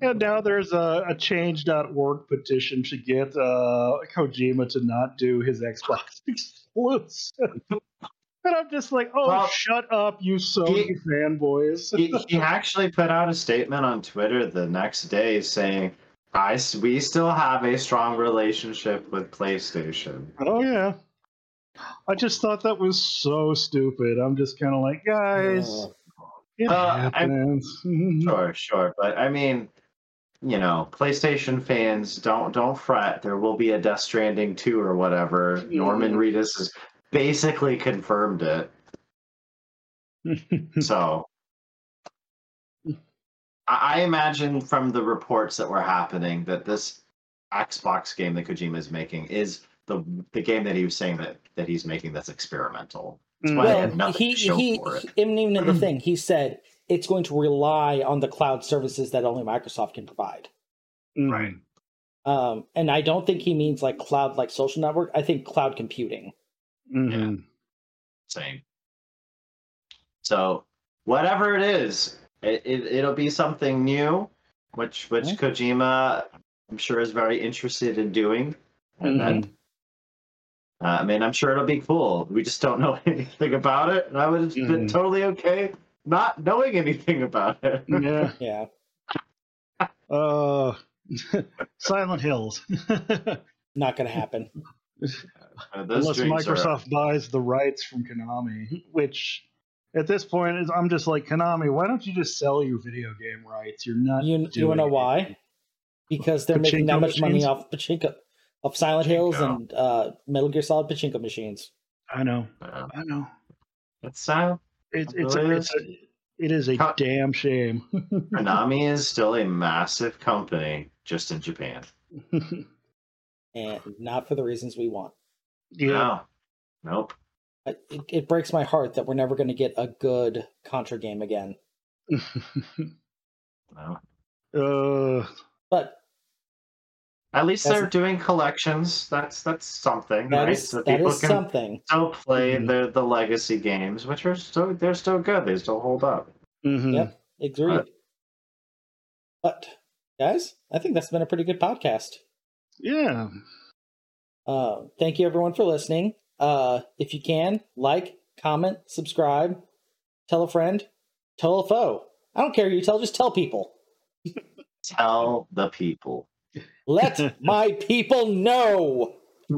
And now there's a, a change.org petition to get uh, Kojima to not do his Xbox [laughs] exclusive. And I'm just like, oh, Well, shut up, you Sony he- fanboys. he, [laughs] he actually put out a statement on Twitter the next day saying, "I we still have a strong relationship with PlayStation." oh, yeah. I just thought that was so stupid. I'm just kind of like, guys, Uh, Uh, happens. Sure, sure, but I mean, you know, PlayStation fans don't don't fret. There will be a Death Stranding two or whatever. Norman Reedus has basically confirmed it. [laughs] So I, I imagine from the reports that were happening that this Xbox game that Kojima is making is the the game that he was saying that that he's making that's experimental. That's why they well, had he he, for and even in the [clears throat] thing he said it's going to rely on the cloud services that only Microsoft can provide. right. Um, and I don't think he means like cloud like social network. I think cloud computing. Mm-hmm. Same. So whatever it is, it, it it'll be something new, which which Yeah. Kojima I'm sure is very interested in doing. And then, Mm-hmm. uh, I mean, I'm sure it'll be cool. We just don't know [laughs] anything about it, and I would have been Mhm. totally okay not knowing anything about it. Yeah. [laughs] Yeah. Uh, [laughs] Silent Hills. Not going to happen. Uh, Unless dreams are- Microsoft buys the rights from Konami, which at this point is, I'm just like Konami. Why don't you just sell your video game rights? You're not. You you doing want know it. why? Because they're making that Pachinko much money off pachinko, of Silent Hills and uh, Metal Gear Solid pachinko machines. I know. Uh, I know. it's uh, It's It it's a, it's a it is a Co- damn shame. [laughs] Konami is still a massive company just in Japan. [laughs] and not for the reasons we want. yeah. No, nope. It, it breaks my heart that we're never going to get a good Contra game again. [laughs] No. uh, But At least That's- they're doing collections. That's that's something, that right? is So that people is can something. still play Mhm. the the legacy games, which are still they're still good. They still hold up. mhm. Yep, agreed. Right. But guys, I think that's been a pretty good podcast. Yeah. Uh, thank you everyone for listening. Uh, if you can, like, comment, subscribe, tell a friend, tell a foe. I don't care who you tell, just tell people. [laughs] Tell the people. Let [laughs] my people know. [laughs]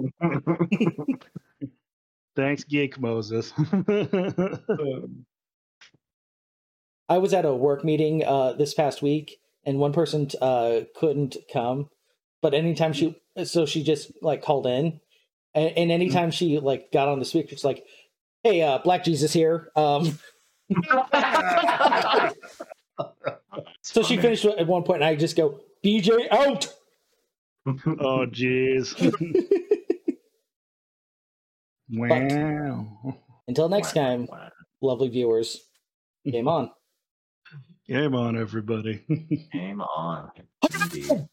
Thanks, Geek Moses. [laughs] I was at a work meeting uh, this past week, and one person uh, couldn't come, but anytime she, so she just like called in, and, and anytime she like got on the speaker, it's like, "Hey, uh, Black Jesus here." Um, so she finished at one point, and I just go, "BJ out." [laughs] oh, jeez. [laughs] wow. Until next time, lovely viewers, game on. [laughs] Game on, everybody. Game on. Indeed.